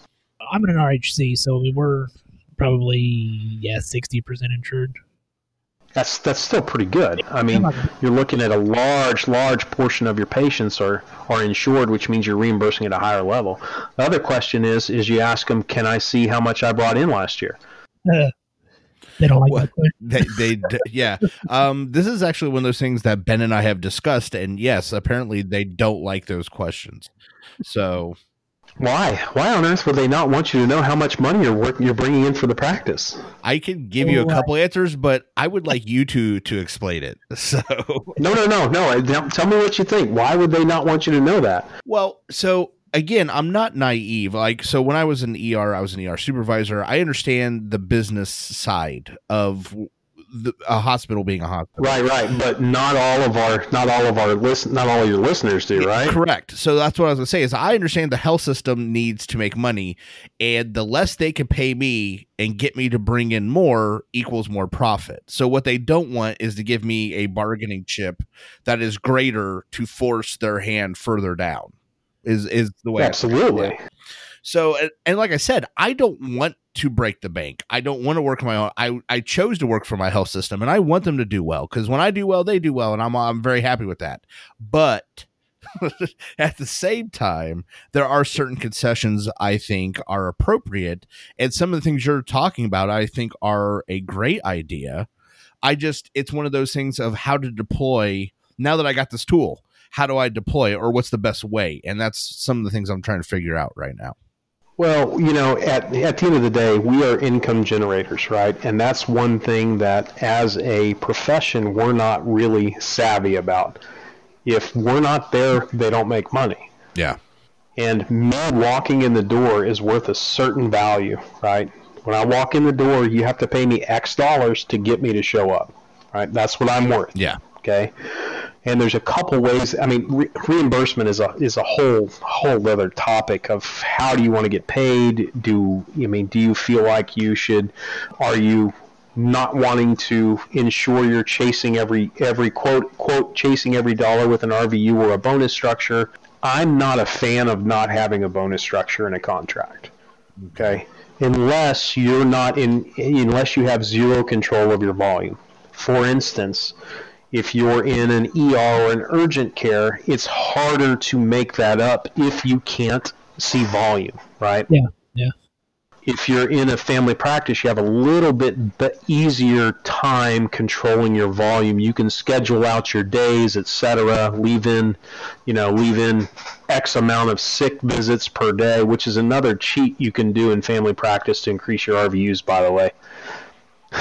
I'm in an RHC, so we were probably yeah sixty percent insured.
That's that's still pretty good. I mean, you're looking at a large, large portion of your patients are are insured, which means you're reimbursing at a higher level. The other question is, is you ask them, can I see how much I brought in last year?
Uh, they don't like
Well,
that
they, they yeah um this is actually one of those things that ben and i have discussed and yes apparently they don't like those questions so
Why? Why on earth would they not want you to know how much money you're work, you're bringing in for the practice?
i can give you a couple answers but i would like you to to explain it (laughs) so
No, no, no, no. Tell tell me what you think. Why would they not want you to know that?
well so again i'm not naive like so when i was in er i was an er supervisor i understand the business side of the, a hospital being a hospital
Right, right. But not all of our, not all of our listen, not all of your listeners do, right?
Correct. So that's what I was gonna say is I understand the health system needs to make money, and the less they can pay me and get me to bring in more equals more profit. So what they don't want is to give me a bargaining chip that is greater to force their hand further down. Is is the way.
Absolutely.
So and, like I said, I don't want to break the bank. I don't want to work my own. I I chose to work for my health system, and I want them to do well because when I do well, they do well, and I'm I'm very happy with that. But (laughs) at the same time, there are certain concessions I think are appropriate, and some of the things you're talking about, I think, are a great idea. I just it's one of those things of how to deploy. Now that I got this tool, how do I deploy or what's the best way? And that's some of the things I'm trying to figure out right now.
Well, you know, at, at the end of the day, we are income generators, right? And that's one thing that as a profession, we're not really savvy about. If we're not there, they don't make money.
Yeah.
And me walking in the door is worth a certain value, right? When I walk in the door, you have to pay me X dollars to get me to show up, right? That's what I'm worth.
Yeah.
Okay. And there's a couple ways. I mean, re- reimbursement is a is a whole whole other topic of how do you want to get paid? Do I mean do you feel like you should? Are you not wanting to ensure you're chasing every every quote quote chasing every dollar with an RVU or a bonus structure? I'm not a fan of not having a bonus structure in a contract. Okay. Unless you're not in unless you have zero control of your volume For instance, if you're in an ER or an urgent care, it's harder to make that up if you can't see volume, right?
Yeah, yeah.
If you're in a family practice, you have a little bit easier time controlling your volume. You can schedule out your days, etc. Leave in, you know, leave in X amount of sick visits per day, which is another cheat you can do in family practice to increase your RVUs. By the way, (laughs)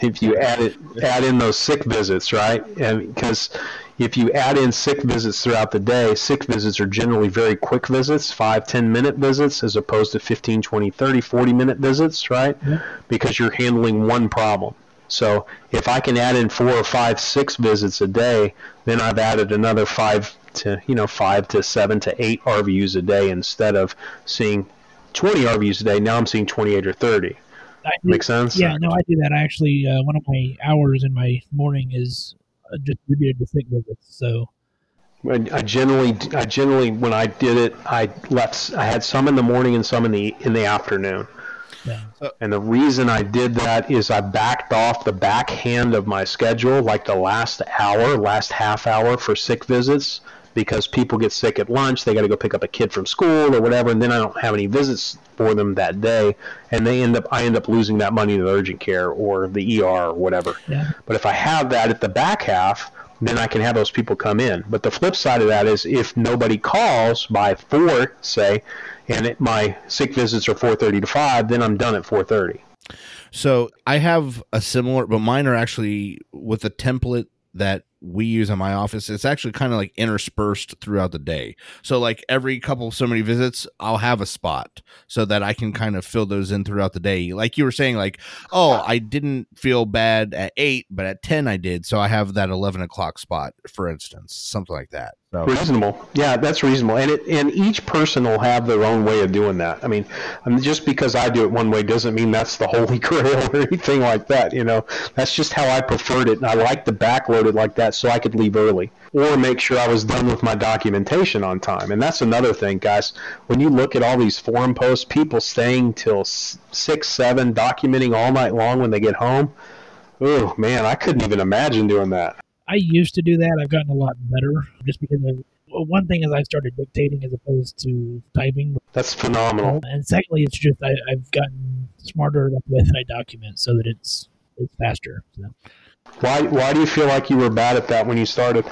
if you add it add in those sick visits right? Because if you add in sick visits throughout the day sick visits are generally very quick visits 5 10 minute visits as opposed to 15 20 30 40 minute visits right?
Yeah.
because you're handling one problem. So if i can add in four or five six visits a day then i've added another five to you know five to seven to eight rvus a day instead of seeing 20 rvus a day. Now i'm seeing 28 or 30
I do-
make sense
Yeah, no, I do that. I actually, uh, one of my hours in my morning is uh, distributed to sick visits. So,
I I generally, I generally, when I did it, I left. I had some in the morning and some in the in the afternoon.
yeah.
And the reason I did that is I backed off the backhand of my schedule, like the last hour, last half hour for sick visits, because people get sick at lunch. They got to go pick up a kid from school or whatever, and then I don't have any visits for them that day, and they end up, I end up losing that money to the urgent care or the ER or whatever.
Yeah.
But if I have that at the back half, then I can have those people come in. But the flip side of that is if nobody calls by four, say, and it, my sick visits are four thirty to five, then I'm done at four thirty.
So I have a similar, but mine are actually with a template that we use in my office. It's actually kind of like interspersed throughout the day. So like every couple so many visits, I'll have a spot so that I can kind of fill those in throughout the day. Like you were saying, like, oh, I didn't feel bad at eight, but at ten I did. So I have that eleven o'clock spot, for instance, something like that. So
Reasonable, yeah, that's reasonable, and it and each person will have their own way of doing that. I mean, mean, just because I do it one way doesn't mean that's the (laughs) holy grail or anything like that. You know, that's just how I preferred it, and I like to backload it like that so I could leave early or make sure I was done with my documentation on time. And that's another thing, guys. When you look at all these forum posts, people staying till six, seven, documenting all night long when they get home. Oh man, I couldn't even imagine doing that.
I used to do that. I've gotten a lot better just because of one thing is I started dictating as opposed to typing.
That's phenomenal.
Uh, and secondly, it's just I, I've gotten smarter with that I document so that it's it's faster. So,
Why why do you feel like you were bad at that when you started?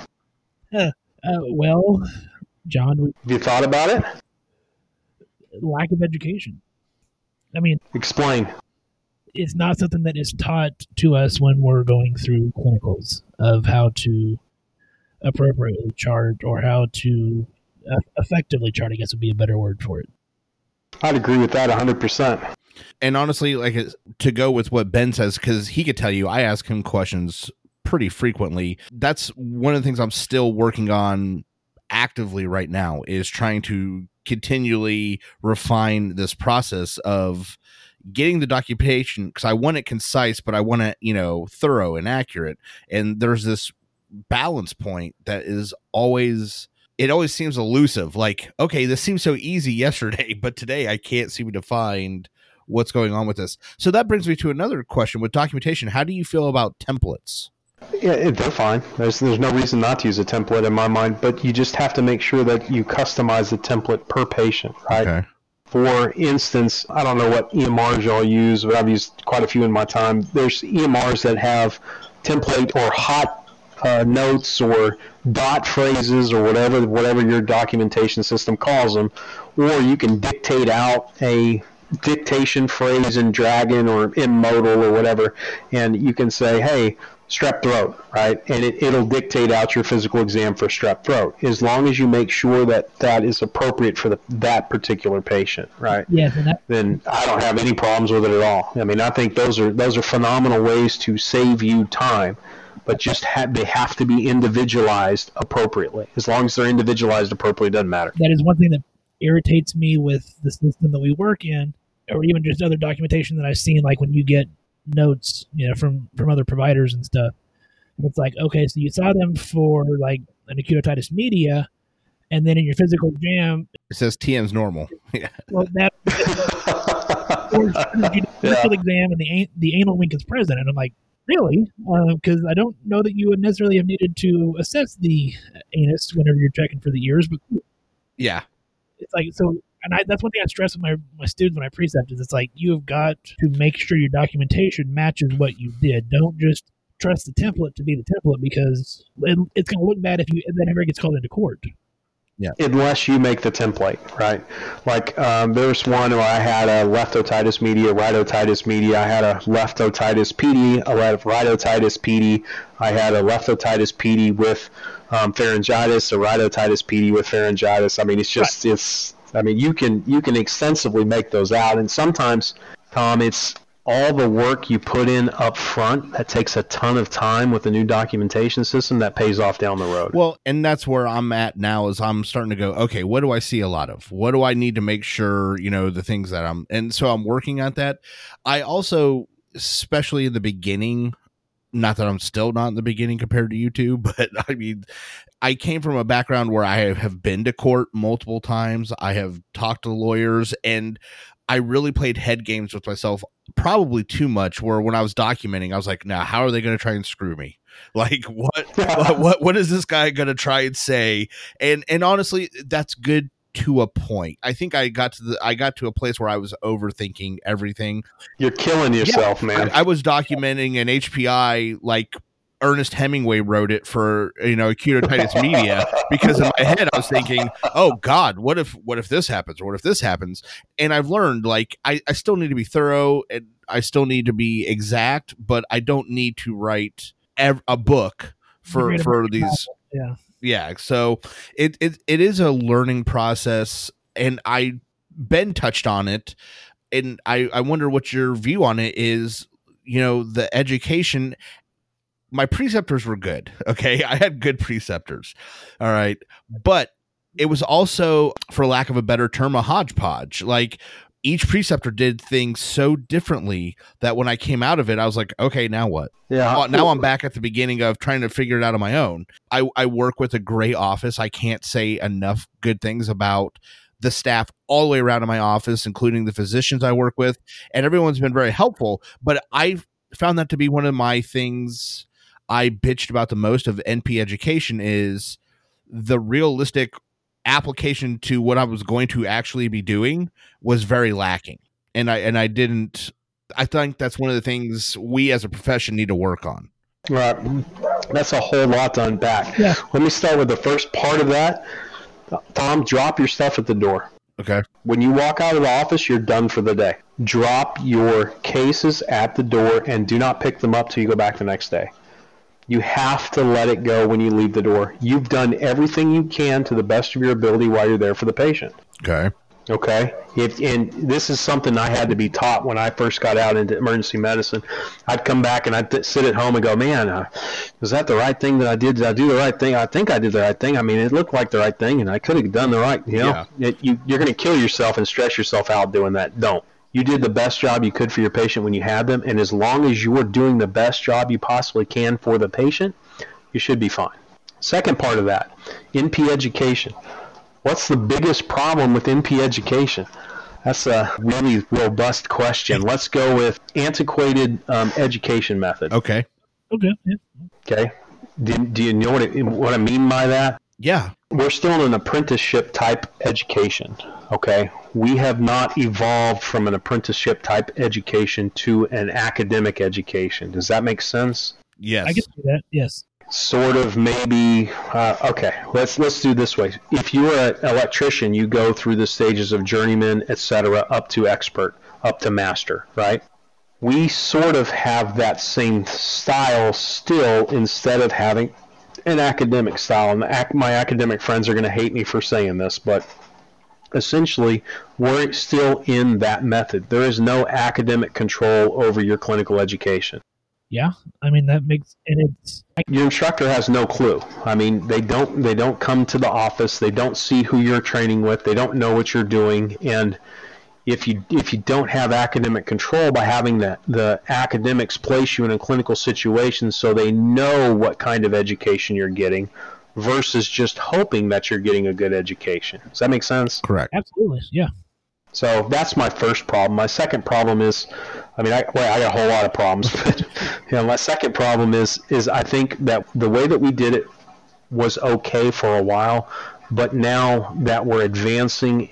uh, well, John, we-
Have you thought about it?
lack of education. I mean,
Explain.
it's not something that is taught to us when we're going through clinicals of how to appropriately chart or how to uh, effectively chart. I guess would be a better word for it.
I'd agree with that 100%.
And honestly, like to go with what Ben says, because he could tell you, I ask him questions pretty frequently. That's one of the things I'm still working on actively right now is trying to continually refine this process of getting the documentation because I want it concise, but I want it, you know, thorough and accurate. And there's this balance point that is always it always seems elusive. Like, okay, this seems so easy (laughs) yesterday, but today I can't seem to find what's going on with this. So that brings me to another question with documentation. How do you feel about templates?
Yeah, they're fine. There's there's no reason not to use a template in my mind, but you just have to make sure that you customize the template per patient, right? For instance, I don't know what EMRs y'all use, but I've used quite a few in my time. There's EMRs that have template or hot uh, notes or dot phrases or whatever whatever your documentation system calls them, or you can dictate out a dictation phrase in Dragon or in Modal or whatever, and you can say, hey, strep throat, right? And it, it'll dictate out your physical exam for strep throat, as long as you make sure that that is appropriate for the, that particular patient, right?
Yes, that
Then I don't have any problems with it at all. I mean, I think those are those are phenomenal ways to save you time, but just ha- they have to be individualized appropriately. As long as they're individualized appropriately, it doesn't matter.
that is one thing that irritates me with the system that we work in, or even just other documentation that I've seen, like when you get notes, you know, from from other providers and stuff. And it's like, okay, so you saw them for like an acute otitis media, and then in your physical exam,
It says TM's normal. (laughs) yeah.
well, that or you did the
Yeah.
physical exam and the the anal wink is present, and I'm like, really, uh, because I don't know that you would necessarily have needed to assess the anus whenever you're checking for the ears, but
Yeah.
It's like so and I, that's one thing I stress with my, my students when I precept is it's like you have got to make sure your documentation matches what you did. Don't just trust the template to be the template because it, it's going to look bad if you if that ever gets called into court. Yeah.
Unless you make the template, right? Like um, there's one where I had a left otitis media, right otitis media. I had a left otitis PD, a left right otitis PD. I had a left otitis PD with um, pharyngitis, a right otitis PD with pharyngitis. I mean, it's just it's. I mean, you can you can extensively make those out, and sometimes, Tom, it's all the work you put in up front that takes a ton of time with the new documentation system that pays off down the road.
Well, and that's where I'm at now is I'm starting to go, okay, what do I see a lot of? What do I need to make sure, you know, the things that I'm and so I'm working at that. I also especially in the beginning, not that I'm still not in the beginning compared to you two, (laughs) but I mean I came from a background where I have been to court multiple times. I have talked to lawyers and I really played head games with myself probably too much where when I was documenting I was like, "Now, how are they going to try and screw me?" (laughs) Like what (laughs) what, what what is this guy going to try and say? And and honestly, that's good to a point. I think I got to the I got to a place where I was overthinking everything.
You're killing yourself, man.
I, I was documenting an HPI like Ernest Hemingway wrote it for you know acute otitis (laughs) media because in my head I was thinking, oh God, what if what if this happens or what if this happens? And I've learned like I, I still need to be thorough and I still need to be exact, but I don't need to write ev- a book for for these
Yeah.
Yeah so it, it it is a learning process and i ben touched on it and i i wonder what your view on it is you know the education my preceptors were good (laughs) okay? I had good preceptors all right? But it was also for lack of a better term a hodgepodge like each preceptor did things so differently that when i came out of it i was like okay now what
yeah.
well, now I'm back at the beginning of trying to figure it out on my own. I, I work with a great office. I can't say enough good things about the staff all the way around in my office, including the physicians I work with, and everyone's been very helpful. But I found that to be one of my things I bitched about the most of NP education is the realistic application to what I was going to actually be doing was very lacking. And I and I didn't I think that's one of the things we as a profession need to work on.
Right. That's a whole lot to unpack.
Yeah.
Let me start with the first part of that. Tom, drop your stuff at the door.
Okay.
When you walk out of the office, you're done for the day. Drop your cases at the door and do not pick them up till you go back the next day. You have to let it go when you leave the door. You've done everything you can to the best of your ability while you're there for the patient.
Okay.
Okay. If, and this is something I had to be taught when I first got out into emergency medicine. I'd come back and I'd th- sit at home and go, man, uh, was that the right thing that I did? Did I do the right thing? I think I did the right thing. I mean, it looked like the right thing and I could have done the right, you know, it, you, you're going to kill yourself and stress yourself out doing that. Don't. You did the best job you could for your patient when you had them. And as long as you're doing the best job you possibly can for the patient, you should be fine. Second part of that, NP education. What's the biggest problem with NP education? That's a really robust question. Let's go with antiquated um, education method.
Okay.
Okay. Yeah.
Okay. Do, do you know what, it, what I mean by that?
Yeah.
We're still in an apprenticeship type education. Okay. We have not evolved from an apprenticeship type education to an academic education. Does that make sense?
Yes.
I can see that. Yes.
sort of maybe uh, okay let's let's do this way if you're an electrician you go through the stages of journeyman etc up to expert up to master right we sort of have that same style still instead of having an academic style and ac- my academic friends are going to hate me for saying this but essentially we're still in that method there is no academic control over your clinical education
Yeah. I mean that makes and it's
your instructor has no clue. I mean, they don't they don't come to the office. They don't see who you're training with. They don't know what you're doing. And if you if you don't have academic control by having the the academics place you in a clinical situation so they know what kind of education you're getting versus just hoping that you're getting a good education. Does that make sense?
Correct.
absolutely yeah.
So that's my first problem. My second problem is, I mean, I, well, I got a whole lot of problems, but (laughs) you know, my second problem is is I think that the way that we did it was okay for a while, but now that we're advancing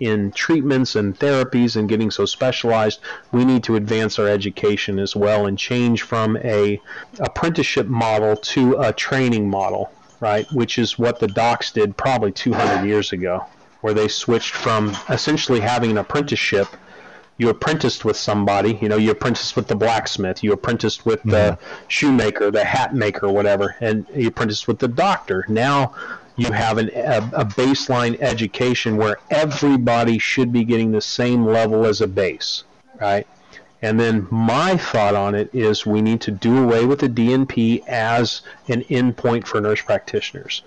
in treatments and therapies and getting so specialized, we need to advance our education as well and change from a apprenticeship model to a training model, right? Which is what the docs did probably 200 years ago, where they switched from essentially having an apprenticeship you apprenticed with somebody, you know, you apprenticed with the blacksmith, you apprenticed with the mm-hmm. shoemaker, the hat maker, whatever, and you apprenticed with the doctor. Now you have an, a, a baseline education where everybody should be getting the same level as a base, right? And then my thought on it is we need to do away with the DNP as an endpoint for nurse practitioners.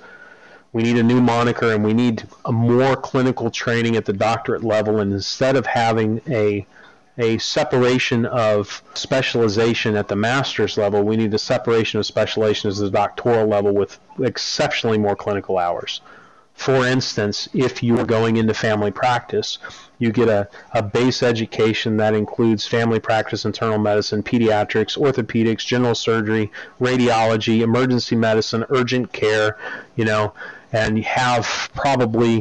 We need a new moniker and we need a more clinical training at the doctorate level. And instead of having a a separation of specialization at the master's level, we need a separation of specialization at the doctoral level with exceptionally more clinical hours. For instance, if you are going into family practice, you get a, a base education that includes family practice, internal medicine, pediatrics, orthopedics, general surgery, radiology, emergency medicine, urgent care, you know, and you have probably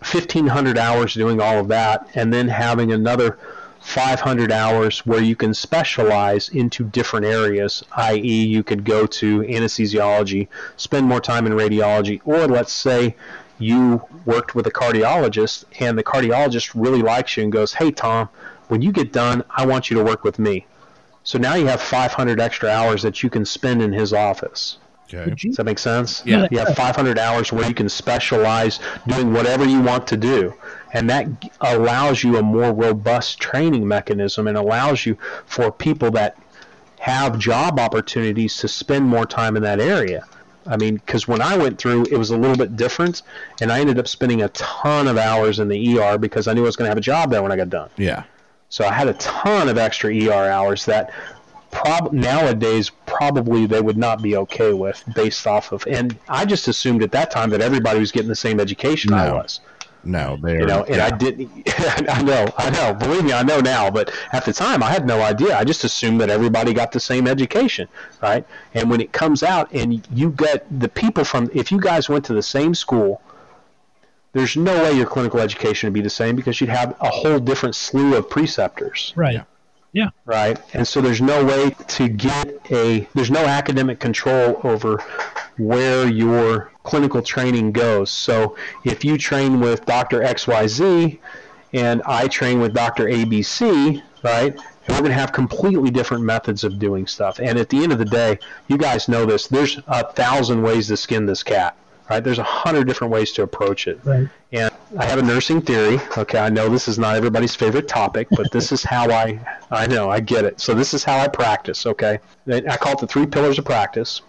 1500 hours doing all of that, and then having another 500 hours where you can specialize into different areas, i.e., you could go to anesthesiology, spend more time in radiology, or let's say you worked with a cardiologist and the cardiologist really likes you and goes, Hey, Tom, when you get done, I want you to work with me. So now you have 500 extra hours that you can spend in his office.
Okay.
Does that make sense?
Yeah.
You have 500 hours where you can specialize doing whatever you want to do. And that allows you a more robust training mechanism and allows you for people that have job opportunities to spend more time in that area. I mean, because when I went through, it was a little bit different, and I ended up spending a ton of hours in the ER because I knew I was going to have a job there when I got done.
Yeah.
So I had a ton of extra ER hours that prob- nowadays probably they would not be okay with based off of. And I just assumed at that time that everybody was getting the same education I was.
No, they're
You know, and I didn't. (laughs) I know, I know. Believe me, I know now. But at the time, I had no idea. I just assumed that everybody got the same education, right? And when it comes out, and you get the people from, if you guys went to the same school, there's no way your clinical education would be the same because you'd have a whole different slew of preceptors
Right.
Yeah.
right? And so there's no way to get a there's no academic control over where your clinical training goes. So if you train with Dr. XYZ and I train with Dr. ABC, right? We're going to have completely different methods of doing stuff. And at the end of the day, you guys know this. There's a thousand ways to skin this cat, right? There's a hundred different ways to approach it.
Right.
And I have a nursing theory. Okay, I know this is not everybody's favorite topic, but this is how I I know, I get it. So this is how I practice, okay? I call it the three pillars of practice.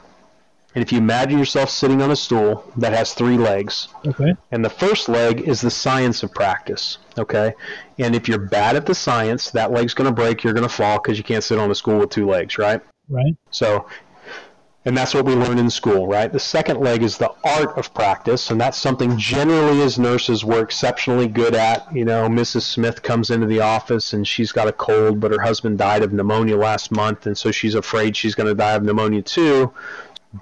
And if you imagine yourself sitting on a stool that has three legs,
Okay.
and the first leg is the science of practice, okay? And if you're bad at the science, that leg's going to break, you're going to fall because you can't sit on a stool with two legs, right?
Right.
So, and that's what we learn in school, right? The second leg is the art of practice, and that's something generally as nurses we're exceptionally good at. You know, Mrs. Smith comes into the office and she's got a cold, but her husband died of pneumonia last month, and so she's afraid she's going to die of pneumonia too.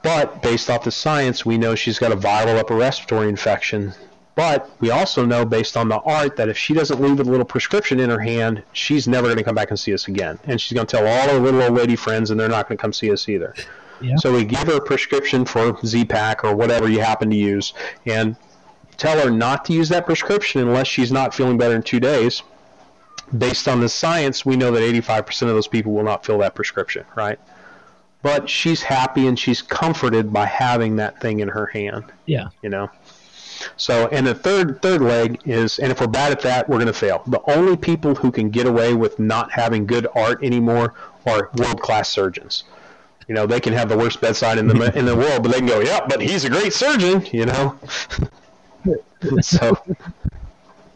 But based off the science, we know she's got a viral upper respiratory infection. But we also know, based on the art, that if she doesn't leave a little prescription in her hand, she's never going to come back and see us again. And she's going to tell all her little old lady friends, and they're not going to come see us either.
Yeah.
So we give her a prescription for Z-Pak or whatever you happen to use, and tell her not to use that prescription unless she's not feeling better in two days. Based on the science, we know that 85% of those people will not fill that prescription, right? But she's happy and she's comforted by having that thing in her hand
Yeah.
you know. So, and the third third leg is, and if we're bad at that, we're going to fail. The only people who can get away with not having good art anymore are world class surgeons. You know, they can have the worst bedside in the in the world, but they can go, yeah, but he's a great surgeon. You know. (laughs) so, (laughs)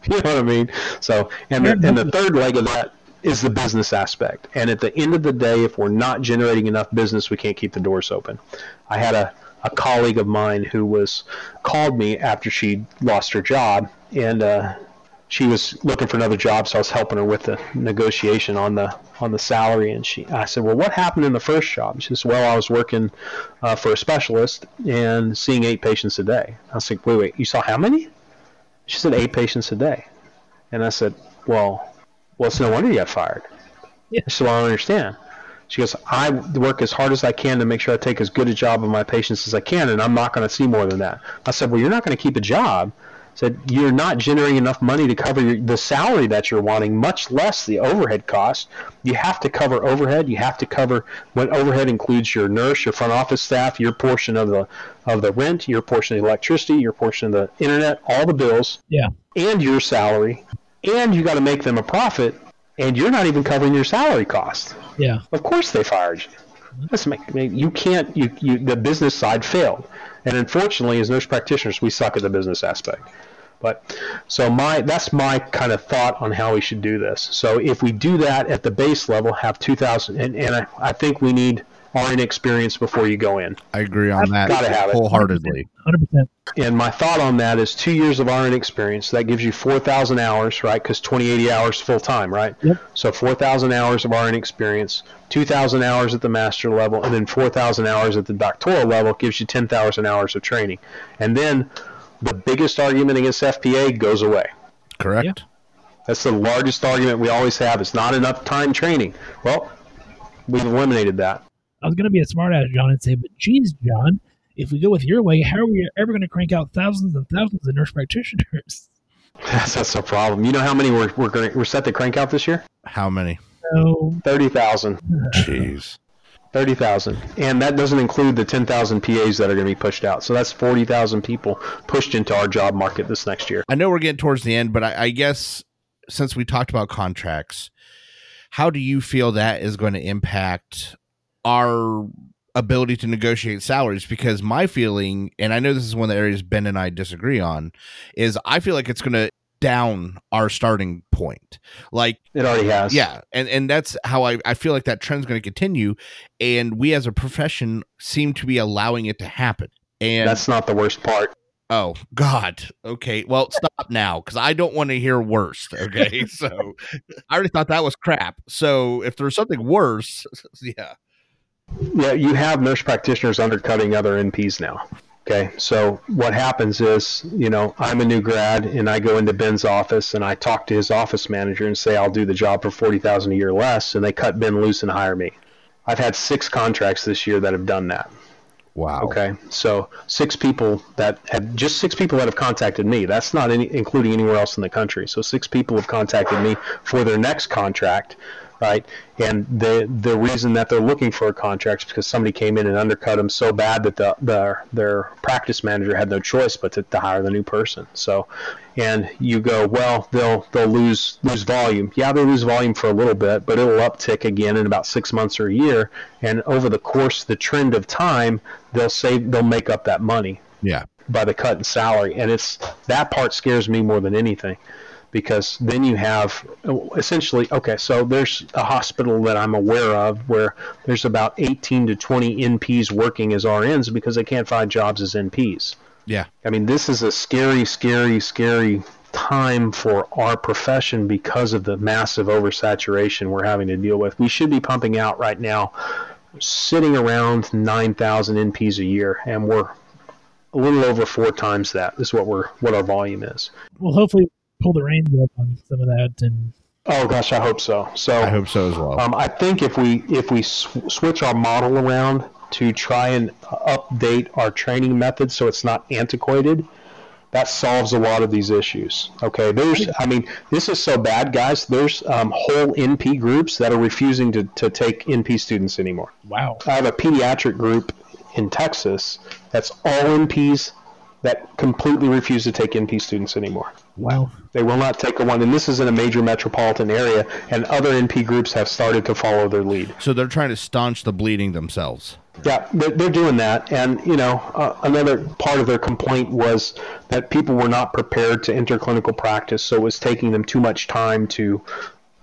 you know what I mean. So, and the, and the third leg of that is the business aspect. And at the end of the day, if we're not generating enough business, we can't keep the doors open. I had a, a colleague of mine who was called me after she lost her job, and uh, she was looking for another job, so I was helping her with the negotiation on the on the salary. And she, I said, "Well, what happened in the first job?" She says, "Well, I was working uh, for a specialist and seeing eight patients a day." I was like, "Wait, wait, you saw how many?" She said, eight patients a day." And I said, "Well, well, it's no wonder you got fired."
Yeah.
I said, "Well, I don't understand." She goes, I work as hard as I can to make sure I take as good a job of my patients as I can, and I'm not going to see more than that. I said, Well, you're not going to keep a job. Said, You're not generating enough money to cover your, the salary that you're wanting, much less the overhead cost. You have to cover overhead. You have to cover when overhead includes your nurse, your front office staff, your portion of the of the rent, your portion of the electricity, your portion of the internet, all the bills,
Yeah.
and your salary. And you got to make them a profit, and you're not even covering your salary cost.
Yeah.
Of course they fired you. Let's make, make you can't you, you the business side failed. And unfortunately as nurse practitioners we suck at the business aspect. But so my that's my kind of thought on how we should do this. So if we do that at the base level, have 2,000, and, and I, I think we need RN experience before you go in.
I agree on that
Gotta have it.
wholeheartedly.
100%.
And my thought on that is two years of RN experience. That gives you 4,000 hours, right? Because 2080 hours full time, right?
Yep.
So 4,000 hours of RN experience, 2,000 hours at the master level, and then 4,000 hours at the doctoral level gives you 10,000 hours of training. And then the biggest argument against FPA goes away.
Correct.
That's the largest argument we always have. It's not enough time training. Well, we've eliminated that.
I was going to be a smartass, John, and say, but geez, John, if we go with your way, how are we ever going to crank out thousands and thousands of nurse practitioners? (laughs)
That's, that's a problem. You know how many we're, we're, gonna, we're set to crank out this year?
How many?
So,
30,000.
Jeez.
30,000. And that doesn't include the 10,000 PAs that are going to be pushed out. So that's 40,000 people pushed into our job market this next year.
I know we're getting towards the end, but I, I guess since we talked about contracts, how do you feel that is going to impact our ability to negotiate salaries? Because my feeling, and I know this is one of the areas Ben and I disagree on, is I feel like it's going to down our starting point. Like
It already has.
yeah, and and that's how I I feel like that trend's going to continue, and we as a profession seem to be allowing it to happen. And
That's not the worst part.
oh God, okay, well stop now because I don't want to hear worse. Okay, (laughs) so I already thought that was crap. So if there's something worse, (laughs) yeah,
Yeah, you have nurse practitioners undercutting other NPs now. Okay, so what happens is, you know, I'm a new grad and I go into Ben's office and I talk to his office manager and say I'll do the job for forty thousand a year less, and they cut Ben loose and hire me. I've had six contracts this year that have done that.
wow,
Okay, so six people that have just six people that have contacted me. That's not any, including anywhere else in the country. So six people have contacted me for their next contract, right? And the the reason that they're looking for a contract is because somebody came in and undercut them so bad that the, the their practice manager had no choice but to, to hire the new person. So, and you go, well, they'll they'll lose lose volume. Yeah, they lose volume for a little bit, but it'll uptick again in about six months or a year. And over the course, the trend of time, they'll save, they'll make up that money
yeah,
by the cut in salary. And it's that part scares me more than anything because then you have essentially okay so there's a hospital that i'm aware of where there's about 18 to 20 nps working as rns because they can't find jobs as nps
yeah,
i mean this is a scary scary scary time for our profession because of the massive oversaturation we're having to deal with. We should be pumping out right now sitting around 9000 nps a year and we're a little over four times that is what we're what our volume is.
Well, hopefully, pull the reins up on some of that. And
Oh gosh, I hope so. So
I hope so as well.
um, I think if we if we sw- switch our model around to try and update our training methods so it's not antiquated, that solves a lot of these issues. Okay, there's I mean this is so bad, guys. There's um, whole NP groups that are refusing to, to take NP students anymore.
wow.
I have a pediatric group in Texas that's all NPs that completely refuse to take NP students anymore.
Wow.
They will not take a one, and this is in a major metropolitan area, and other NP groups have started to follow their lead.
so they're trying to staunch the bleeding themselves.
Yeah, they're, they're doing that, and you know, uh, another part of their complaint was that people were not prepared to enter clinical practice, so it was taking them too much time to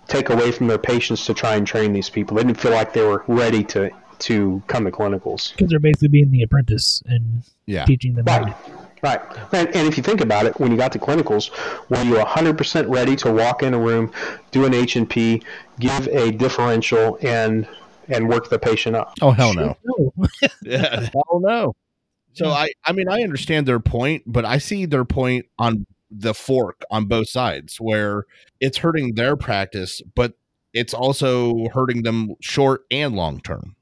take away from their patients to try and train these people. They didn't feel like they were ready to to come to clinicals.
Because they're basically being the apprentice and
Yeah,
teaching them.
Right.
to-
Right. And, and if you think about it, when you got to clinicals, were you 100% ready to walk in a room, do an H&P, give a differential, and and work the patient up?
Oh hell no.
No. (laughs)
Yeah, hell no. So I, I mean, I understand their point, but I see their point on the fork on both sides, where it's hurting their practice, but it's also hurting them short and long term.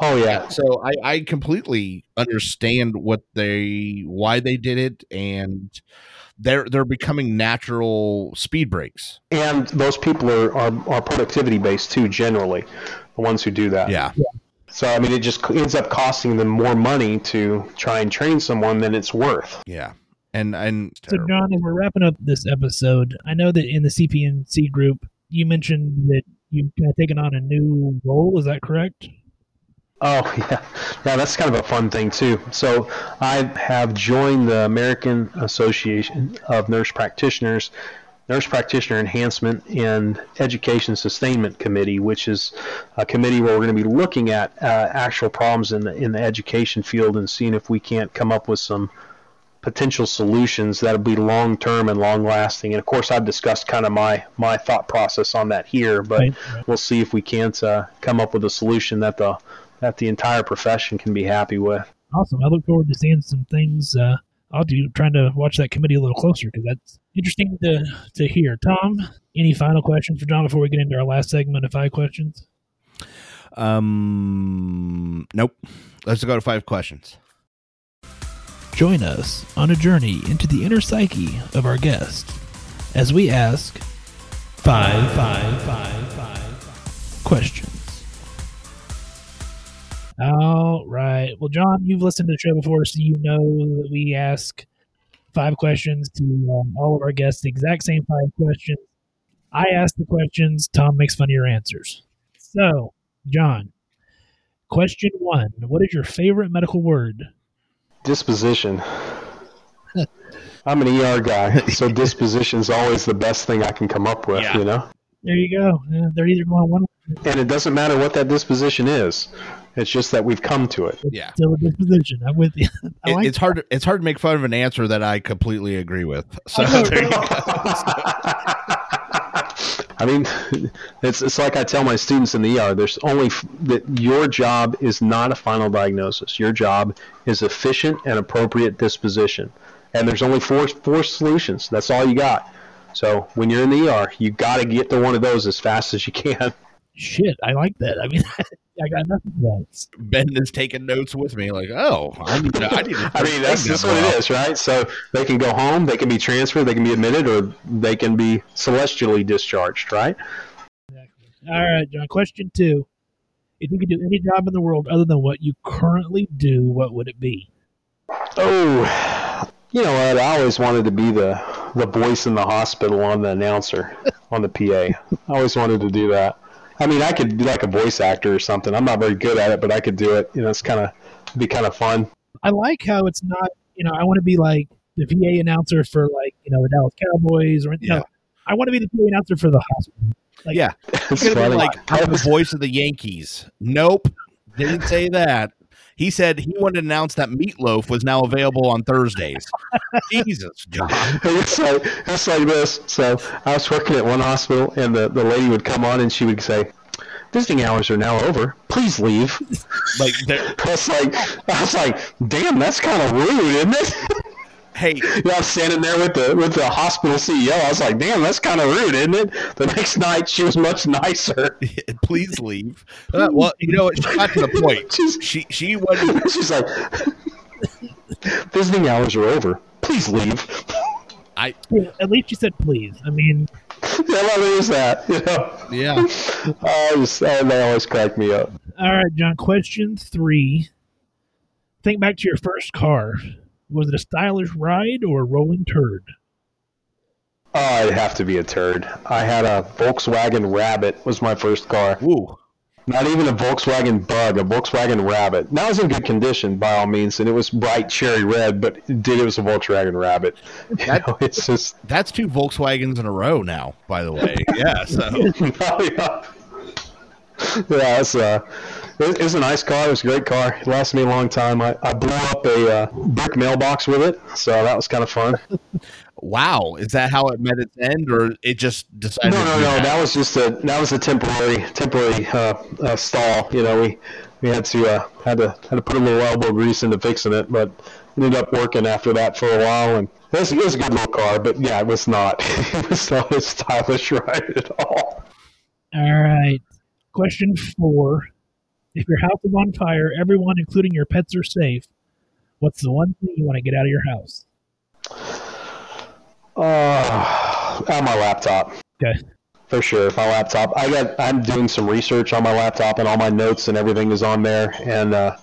Oh, yeah.
So I, I completely understand what they, why they did it, and they're they're becoming natural speed breaks.
And those people are, are, are productivity based too, generally, the ones who do that.
Yeah,
So, I mean, it just ends up costing them more money to try and train someone than it's worth.
yeah, and and
So, John, as we're wrapping up this episode, I know that in the CPNC group, you mentioned that you've kind of taken on a new role. Is that correct?
Oh (laughs) yeah, yeah. That's kind of a fun thing too. So I have joined the American Association of Nurse Practitioners, Nurse Practitioner Enhancement and Education Sustainment Committee, which is a committee where we're going to be looking at uh, actual problems in the in the education field and seeing if we can't come up with some potential solutions that'll be long term and long lasting. And of course, I've discussed kind of my my thought process on that here, but
Right.
we'll see if we can't uh, come up with a solution that the that the entire profession can be happy with.
Awesome. I look forward to seeing some things. Uh, I'll do trying to watch that committee a little closer because that's interesting to to hear. Tom, any final questions for John before we get into our last segment of five questions?
um, nope. Let's go to five questions.
Join us on a journey into the inner psyche of our guest as we ask five, five, five, five questions. All right. Well, John, you've listened to the show before, so you know that we ask five questions to um, all of our guests, the exact same five questions. I ask the questions, Tom makes fun of your answers. So, John, question one What is your favorite medical word?
Disposition. I'm an ER guy, so (laughs) disposition is always the best thing I can come up with,
Yeah.
you know?
There you go. Yeah, they're either going one
And it doesn't matter what that disposition is. It's just that we've come to it.
Yeah.
still a disposition. I'm with you. (laughs) I
It-
like
it's hard. It's hard to make fun of an answer that I completely agree with. So
I know.
there you go.
I mean, it's it's like I tell my students in the ER. There's only f- that your job is not a final diagnosis. Your job is efficient and appropriate disposition, and there's only four four solutions. That's all you got. So when you're in the ER, you got to get to one of those as fast as you can.
shit. I like that. I mean, (laughs) I got nothing for that.
Ben is taking notes with me, like, oh, I need to. I, need to (laughs)
I mean, that's just what
well.
it is, right? So they can go home, they can be transferred, they can be admitted, or they can be celestially discharged, right? Exactly.
All right, John. Question two: If you could do any job in the world other than what you currently do, what would it be?
Oh, you know what? I always wanted to be the the voice in the hospital on the announcer on the PA. I always wanted to do that. I mean, I could be like a voice actor or something. I'm not very good at it, but I could do it. You know, it's kind of be kind of fun.
I like how it's not. You know, I want to be like the PA announcer for like you know the Dallas Cowboys or
Yeah.
no, I want to be the PA announcer for the hospital. Like,
Yeah,
It's
It's gonna be like I'm the voice of the Yankees. Nope, didn't say that. He said he wanted to announce that Meatloaf was now available on Thursdays. (laughs) Jesus, John.
it's like it's like this. So I was working at one hospital, and the, the lady would come on, and she would say, "Visiting hours are now over. Please leave."
Like, (laughs)
I was like, I was like, "Damn, that's kind of rude, isn't it?" (laughs)
hey,
You know, I was standing there with the with the hospital CEO. I was like, "Damn, that's kind of rude, isn't it?" The next night, she was much nicer. (laughs)
please leave. (laughs) Uh, well, you know what? She got to the point. (laughs)
She's
She she wasn't.
she's like, "Visiting hours are over. Please leave."
I
yeah, at least you said please. I mean,
yeah, well, there's that. You know,
yeah.
I just, oh, they always crack me up.
all right, John. Question three: Think back to your first car. Was it a stylish ride or a rolling turd?
Oh, it'd have to be a turd. I had a Volkswagen Rabbit was my first car.
Ooh,
Not even a Volkswagen Bug, a Volkswagen Rabbit. Now it's in good condition by all means, and it was bright cherry red, but it did it was a Volkswagen Rabbit. (laughs)
That-
know, it's just
that's two Volkswagens in a row now. By the way, (laughs) yeah. So (laughs)
oh, yeah. Yeah, it's uh It, it's a nice car. It was a great car. It lasted me a long time. I, I blew up a uh, brick mailbox with it, so that was kind of fun. (laughs)
Wow, is that how it met its end, or it just decided?
No, no,
do
no.
that?
That was just a that was a temporary temporary uh, uh, stall. You know, we we had to uh, had to had to put a little elbow grease into fixing it, but it ended up working after that for a while. And it was, it was a good little car, but yeah, it was not (laughs) it was not a stylish (laughs) ride at all.
All right. Question four. If your house is on fire, everyone, including your pets, are safe. What's the one thing you want to get out of your house?
Uh, on my laptop.
Okay.
For sure, my laptop. I got. I'm doing some research on my laptop, and all my notes and everything is on there. And uh,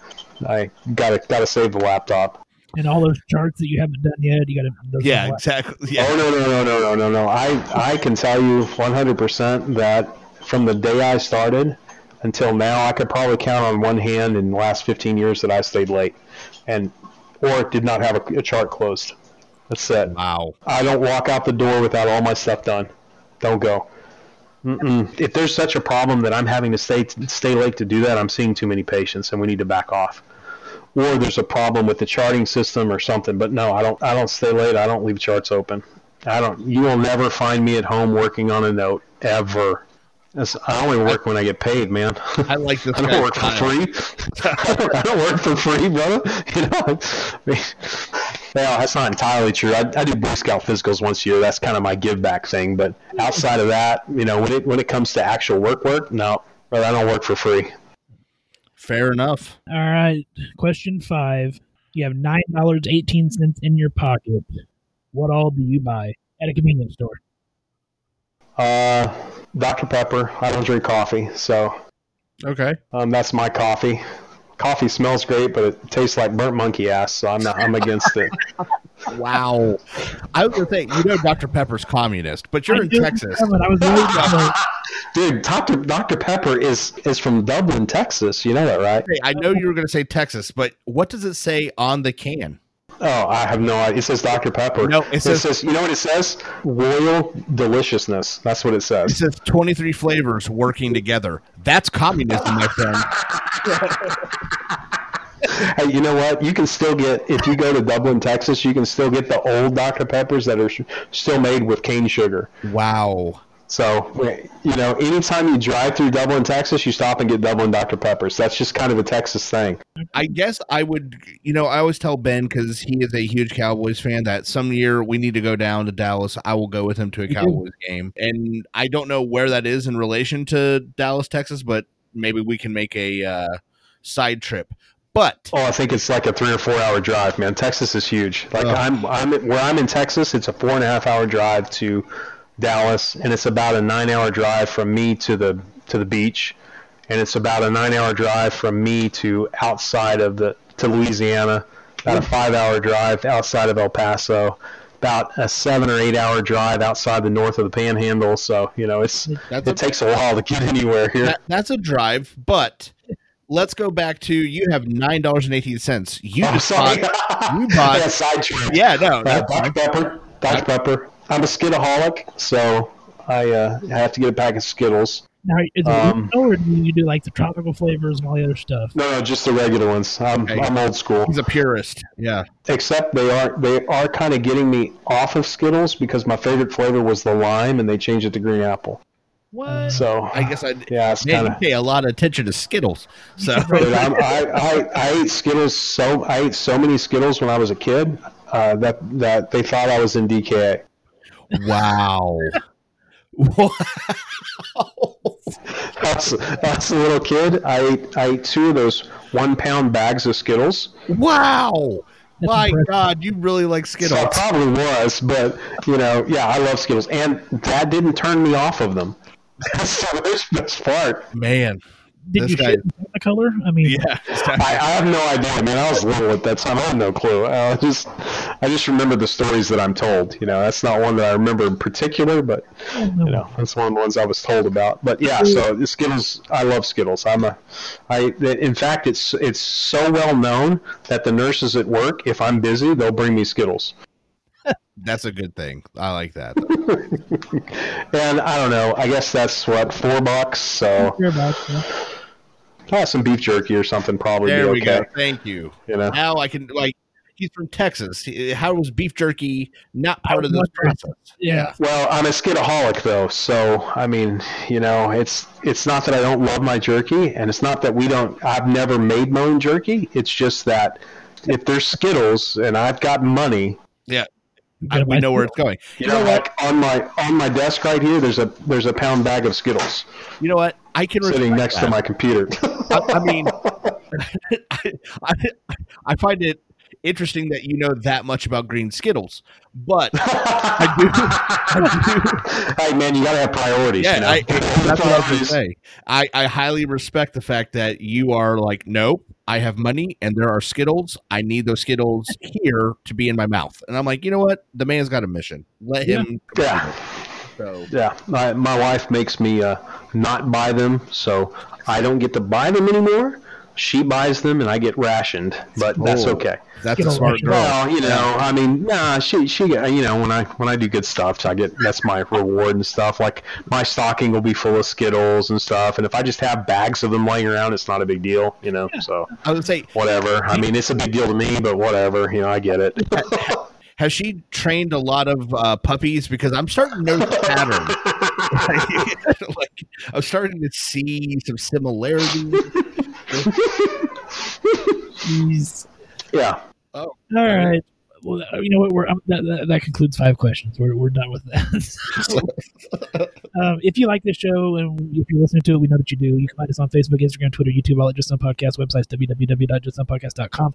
I gotta gotta save the laptop.
And all those charts that you haven't done yet, you got to.
Yeah, exactly. Yeah.
Oh no no no no no no no! I I can tell you 100% that from the day I started until now, I could probably count on one hand in the last 15 years that I stayed late, and or did not have a, a chart closed. That's it.
Wow.
I don't walk out the door without all my stuff done. Don't go. Mm-mm. If there's such a problem that I'm having to stay stay late to do that, I'm seeing too many patients, and we need to back off. Or there's a problem with the charting system or something. But no, I don't. I don't stay late. I don't leave charts open. I don't. You will never find me at home working on a note ever. That's, I only work when I get paid, man.
I like this (laughs)
I don't work for free. (laughs) I don't work for free, brother. (laughs) You know, I mean, well, that's not entirely true. I, I do Boy Scout physicals once a year. That's kind of my give back thing. But outside of that, you know, when it when it comes to actual work, work, no, brother, I don't work for free.
Fair enough.
All right. Question five. You have nine dollars eighteen cents in your pocket. What all do you buy at a convenience store?
Uh, Dr Pepper. I don't drink coffee, so
Okay.
um, that's my coffee. Coffee smells great, but it tastes like burnt monkey ass, so I'm not, I'm against it. (laughs)
Wow. I was gonna say, you know, Dr. Pepper's communist, but you're
I
in
knew it was
Texas.
coming. I was worried. (laughs)
Dude, Dr. Dr. Pepper is is from Dublin, Texas. You know that, right?
Hey, I know you were gonna say Texas, but what does it say on the can?
Oh, I have no idea. It says Dr. Pepper.
No, it
it
says-
says, you know what it says? Royal deliciousness. That's what it says.
It
says.
says 23 flavors working together. That's communism, my friend. (laughs)
Hey, you know what? You can still get if you go to Dublin, Texas, you can still get the old Dr. Peppers that are sh- still made with cane sugar.
Wow.
So, you know, anytime you drive through Dublin, Texas, you stop and get Dublin Dr. Peppers. That's just kind of a Texas thing.
I guess I would, you know, I always tell Ben because he is a huge Cowboys fan that some year we need to go down to Dallas. I will go with him to a Cowboys game. And I don't know where that is in relation to Dallas, Texas, but maybe we can make a uh, side trip. But
Oh, I think it's like a three or four hour drive, man. Texas is huge. Like
Oh.
I'm, I'm where I'm in Texas. It's a four and a half hour drive to Dallas, and it's about a nine hour drive from me to the to the beach, and it's about a nine hour drive from me to outside of the to Louisiana. About a five hour drive outside of El Paso. About a seven or eight hour drive outside the north of the Panhandle. So you know, it's
that's
it
a,
takes a while to get (laughs) anywhere here.
that, that's a drive. But let's go back to you have nine dollars and eighteen cents. You
Oh,
bought, you (laughs) bought-
got sidetracked.
yeah, no,
Uh,
that's.
Pepper. Dr. Pepper. I'm a Skidaholic, so I uh, have to get a pack of Skittles.
Now, is it
Um,
or do you do like the tropical flavors and all the other stuff?
No, no, just the regular ones. I'm,
Okay.
I'm old school.
He's a purist. Yeah.
Except they are they are kind of getting me off of Skittles because my favorite flavor was the lime, and they changed it to green apple.
What?
So
I guess I
yeah, it's
man,
kinda,
pay a lot of attention to Skittles. So (laughs)
I, I, I ate Skittles so I ate so many Skittles when I was a kid uh, that that they thought I was in DKA.
Wow. (laughs) wow.
That's that's a little kid. I ate I ate two of those one pound bags of Skittles.
Wow.
That's
My
impressive.
God, you really like
So I probably was, but you know, yeah, I love Skittles, and that didn't turn me off of them. That's the best part.
Man.
Did
This
you
guy-
shit the color? I mean,
Yeah. (laughs)
I, I have no idea, man. I was little at that time. I had no clue. I just, I just remember the stories that I'm told. You know, that's not one that I remember in particular, but oh, you know, that's one of the ones I was told about. But yeah, so Skittles, I love Skittles. I'm a, I, in fact, it's it's so well known that the nurses at work, if I'm busy, they'll bring me Skittles. (laughs)
That's a good thing. I like that. (laughs)
And I don't know. I guess that's what four bucks. So
Your box, yeah.
Ah, some beef jerky or something probably
There
be
we
okay.
go. Thank you.
You know,
Now I can like. He's from Texas. How was beef jerky not part of this
was
process?
Yeah.
Well, I'm a skidaholic though, so I mean, you know, it's it's not that I don't love my jerky, and it's not that we don't. I've never made my own jerky. It's just that if there's Skittles and I've got money,
You
I, we know where it's going. (laughs)
you know, like on my on my desk right here, there's a there's a pound bag of Skittles
You know what? I can
sitting next
that.
to my computer. (laughs)
I, I mean, I, (laughs) I, I find it interesting that you know that much about green Skittles, but I do. I do
hey man, you gotta have priorities. you
yeah,
know?
I, that's what I was going to say. I, I highly respect the fact that you are like, nope, I have money and there are Skittles. I need those Skittles (laughs) here to be in my mouth. And I'm like, you know what? The man's got a mission. Let him.
Yeah.
So,
Yeah, my, my wife makes me uh, not buy them, so I don't get to buy them anymore. She buys them, and I get rationed, but that's
Oh.
okay.
that's a
Skittle
smart girl.
Well, you know, I mean, nah, she she you know when I when I do good stuff, I get that's my reward and stuff. Like my stocking will be full of Skittles and stuff, and if I just have bags of them laying around, it's not a big deal, you know. So
I would say,
whatever. I mean, it's a big deal to me, but whatever. You know, I get it.
has she trained a lot of uh, puppies? Because I'm starting to notice (laughs) a pattern. (laughs) like, I'm starting to see some similarities.
Jeez.
yeah.
All right. Well, uh, you know what? We're um, that, that, that concludes five questions. We're, we're done with that. (laughs) um, if you like this show and if you're listening to it, we know that you do. You can find us on Facebook, Instagram, Twitter, YouTube, all at Just Some Podcast. Websites www.justsomepodcast.com.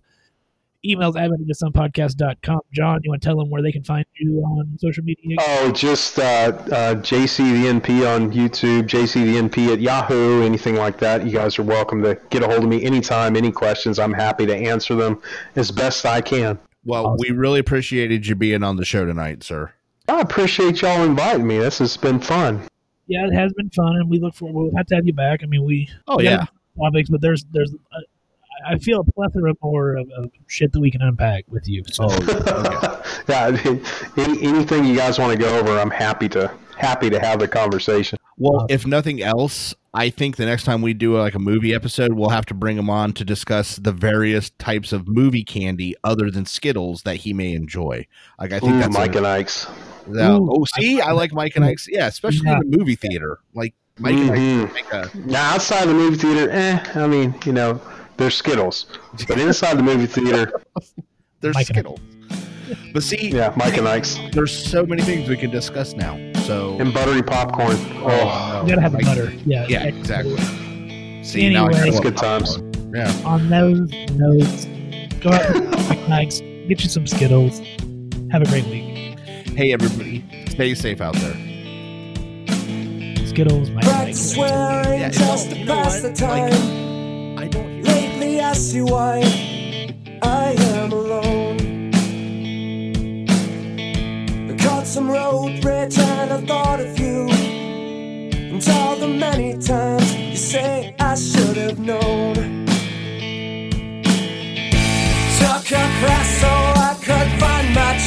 Emails admin at justsomepodcast.com. John, you want to tell them where they can find you on social media?
Oh, just uh, uh, JC the NP on YouTube, JC the NP at Yahoo, anything like that. You guys are welcome to get a hold of me anytime, any questions. I'm happy to answer them as best I can.
Well, we really appreciated you being on the show tonight, sir.
I appreciate y'all inviting me. This has been fun.
yeah, it has been fun, and we look forward. We'll have to have you back. I mean, we
Oh
we
yeah,
topics, but there's there's. I feel a plethora more of, of shit that we can unpack with you. So
oh okay. (laughs)
yeah, I mean, any, anything you guys want to go over, I'm happy to happy to have the conversation.
Well, if nothing else, I think the next time we do like a movie episode, we'll have to bring him on to discuss the various types of movie candy other than Skittles that he may enjoy. Like I think
Ooh,
that's
Mike
a,
and Ike's.
that-
Ooh,
oh, see, I like Mike and Ike's. Yeah, especially
Yeah.
in the movie theater. Like Mike and
Mhm.
Ike's make a
Now, outside the movie theater, eh, I mean, you know, there's Skittles. But inside the movie theater, (laughs)
there's
Mike
Skittles. But see,
yeah, Mike and Ike's.
there's so many things we can discuss now. So
And buttery popcorn. Oh,
oh.
you gotta have the
Like,
butter. Yeah,
Yeah, exactly. See, now I
Anyway.
kinda
It's
want
good times.
popcorn. Yeah.
On those notes, go out (laughs) to Mike Nikes, get you some Skittles. Have a great week.
Hey, everybody, stay safe out there.
Skittles, Mike
Practice
Nikes.
swearing
Yeah,
just to
you know
pass the
what? Like- I
see why I am alone. I caught some road rage and I thought of you. And all the many times you say I should have known. Took a so I could find my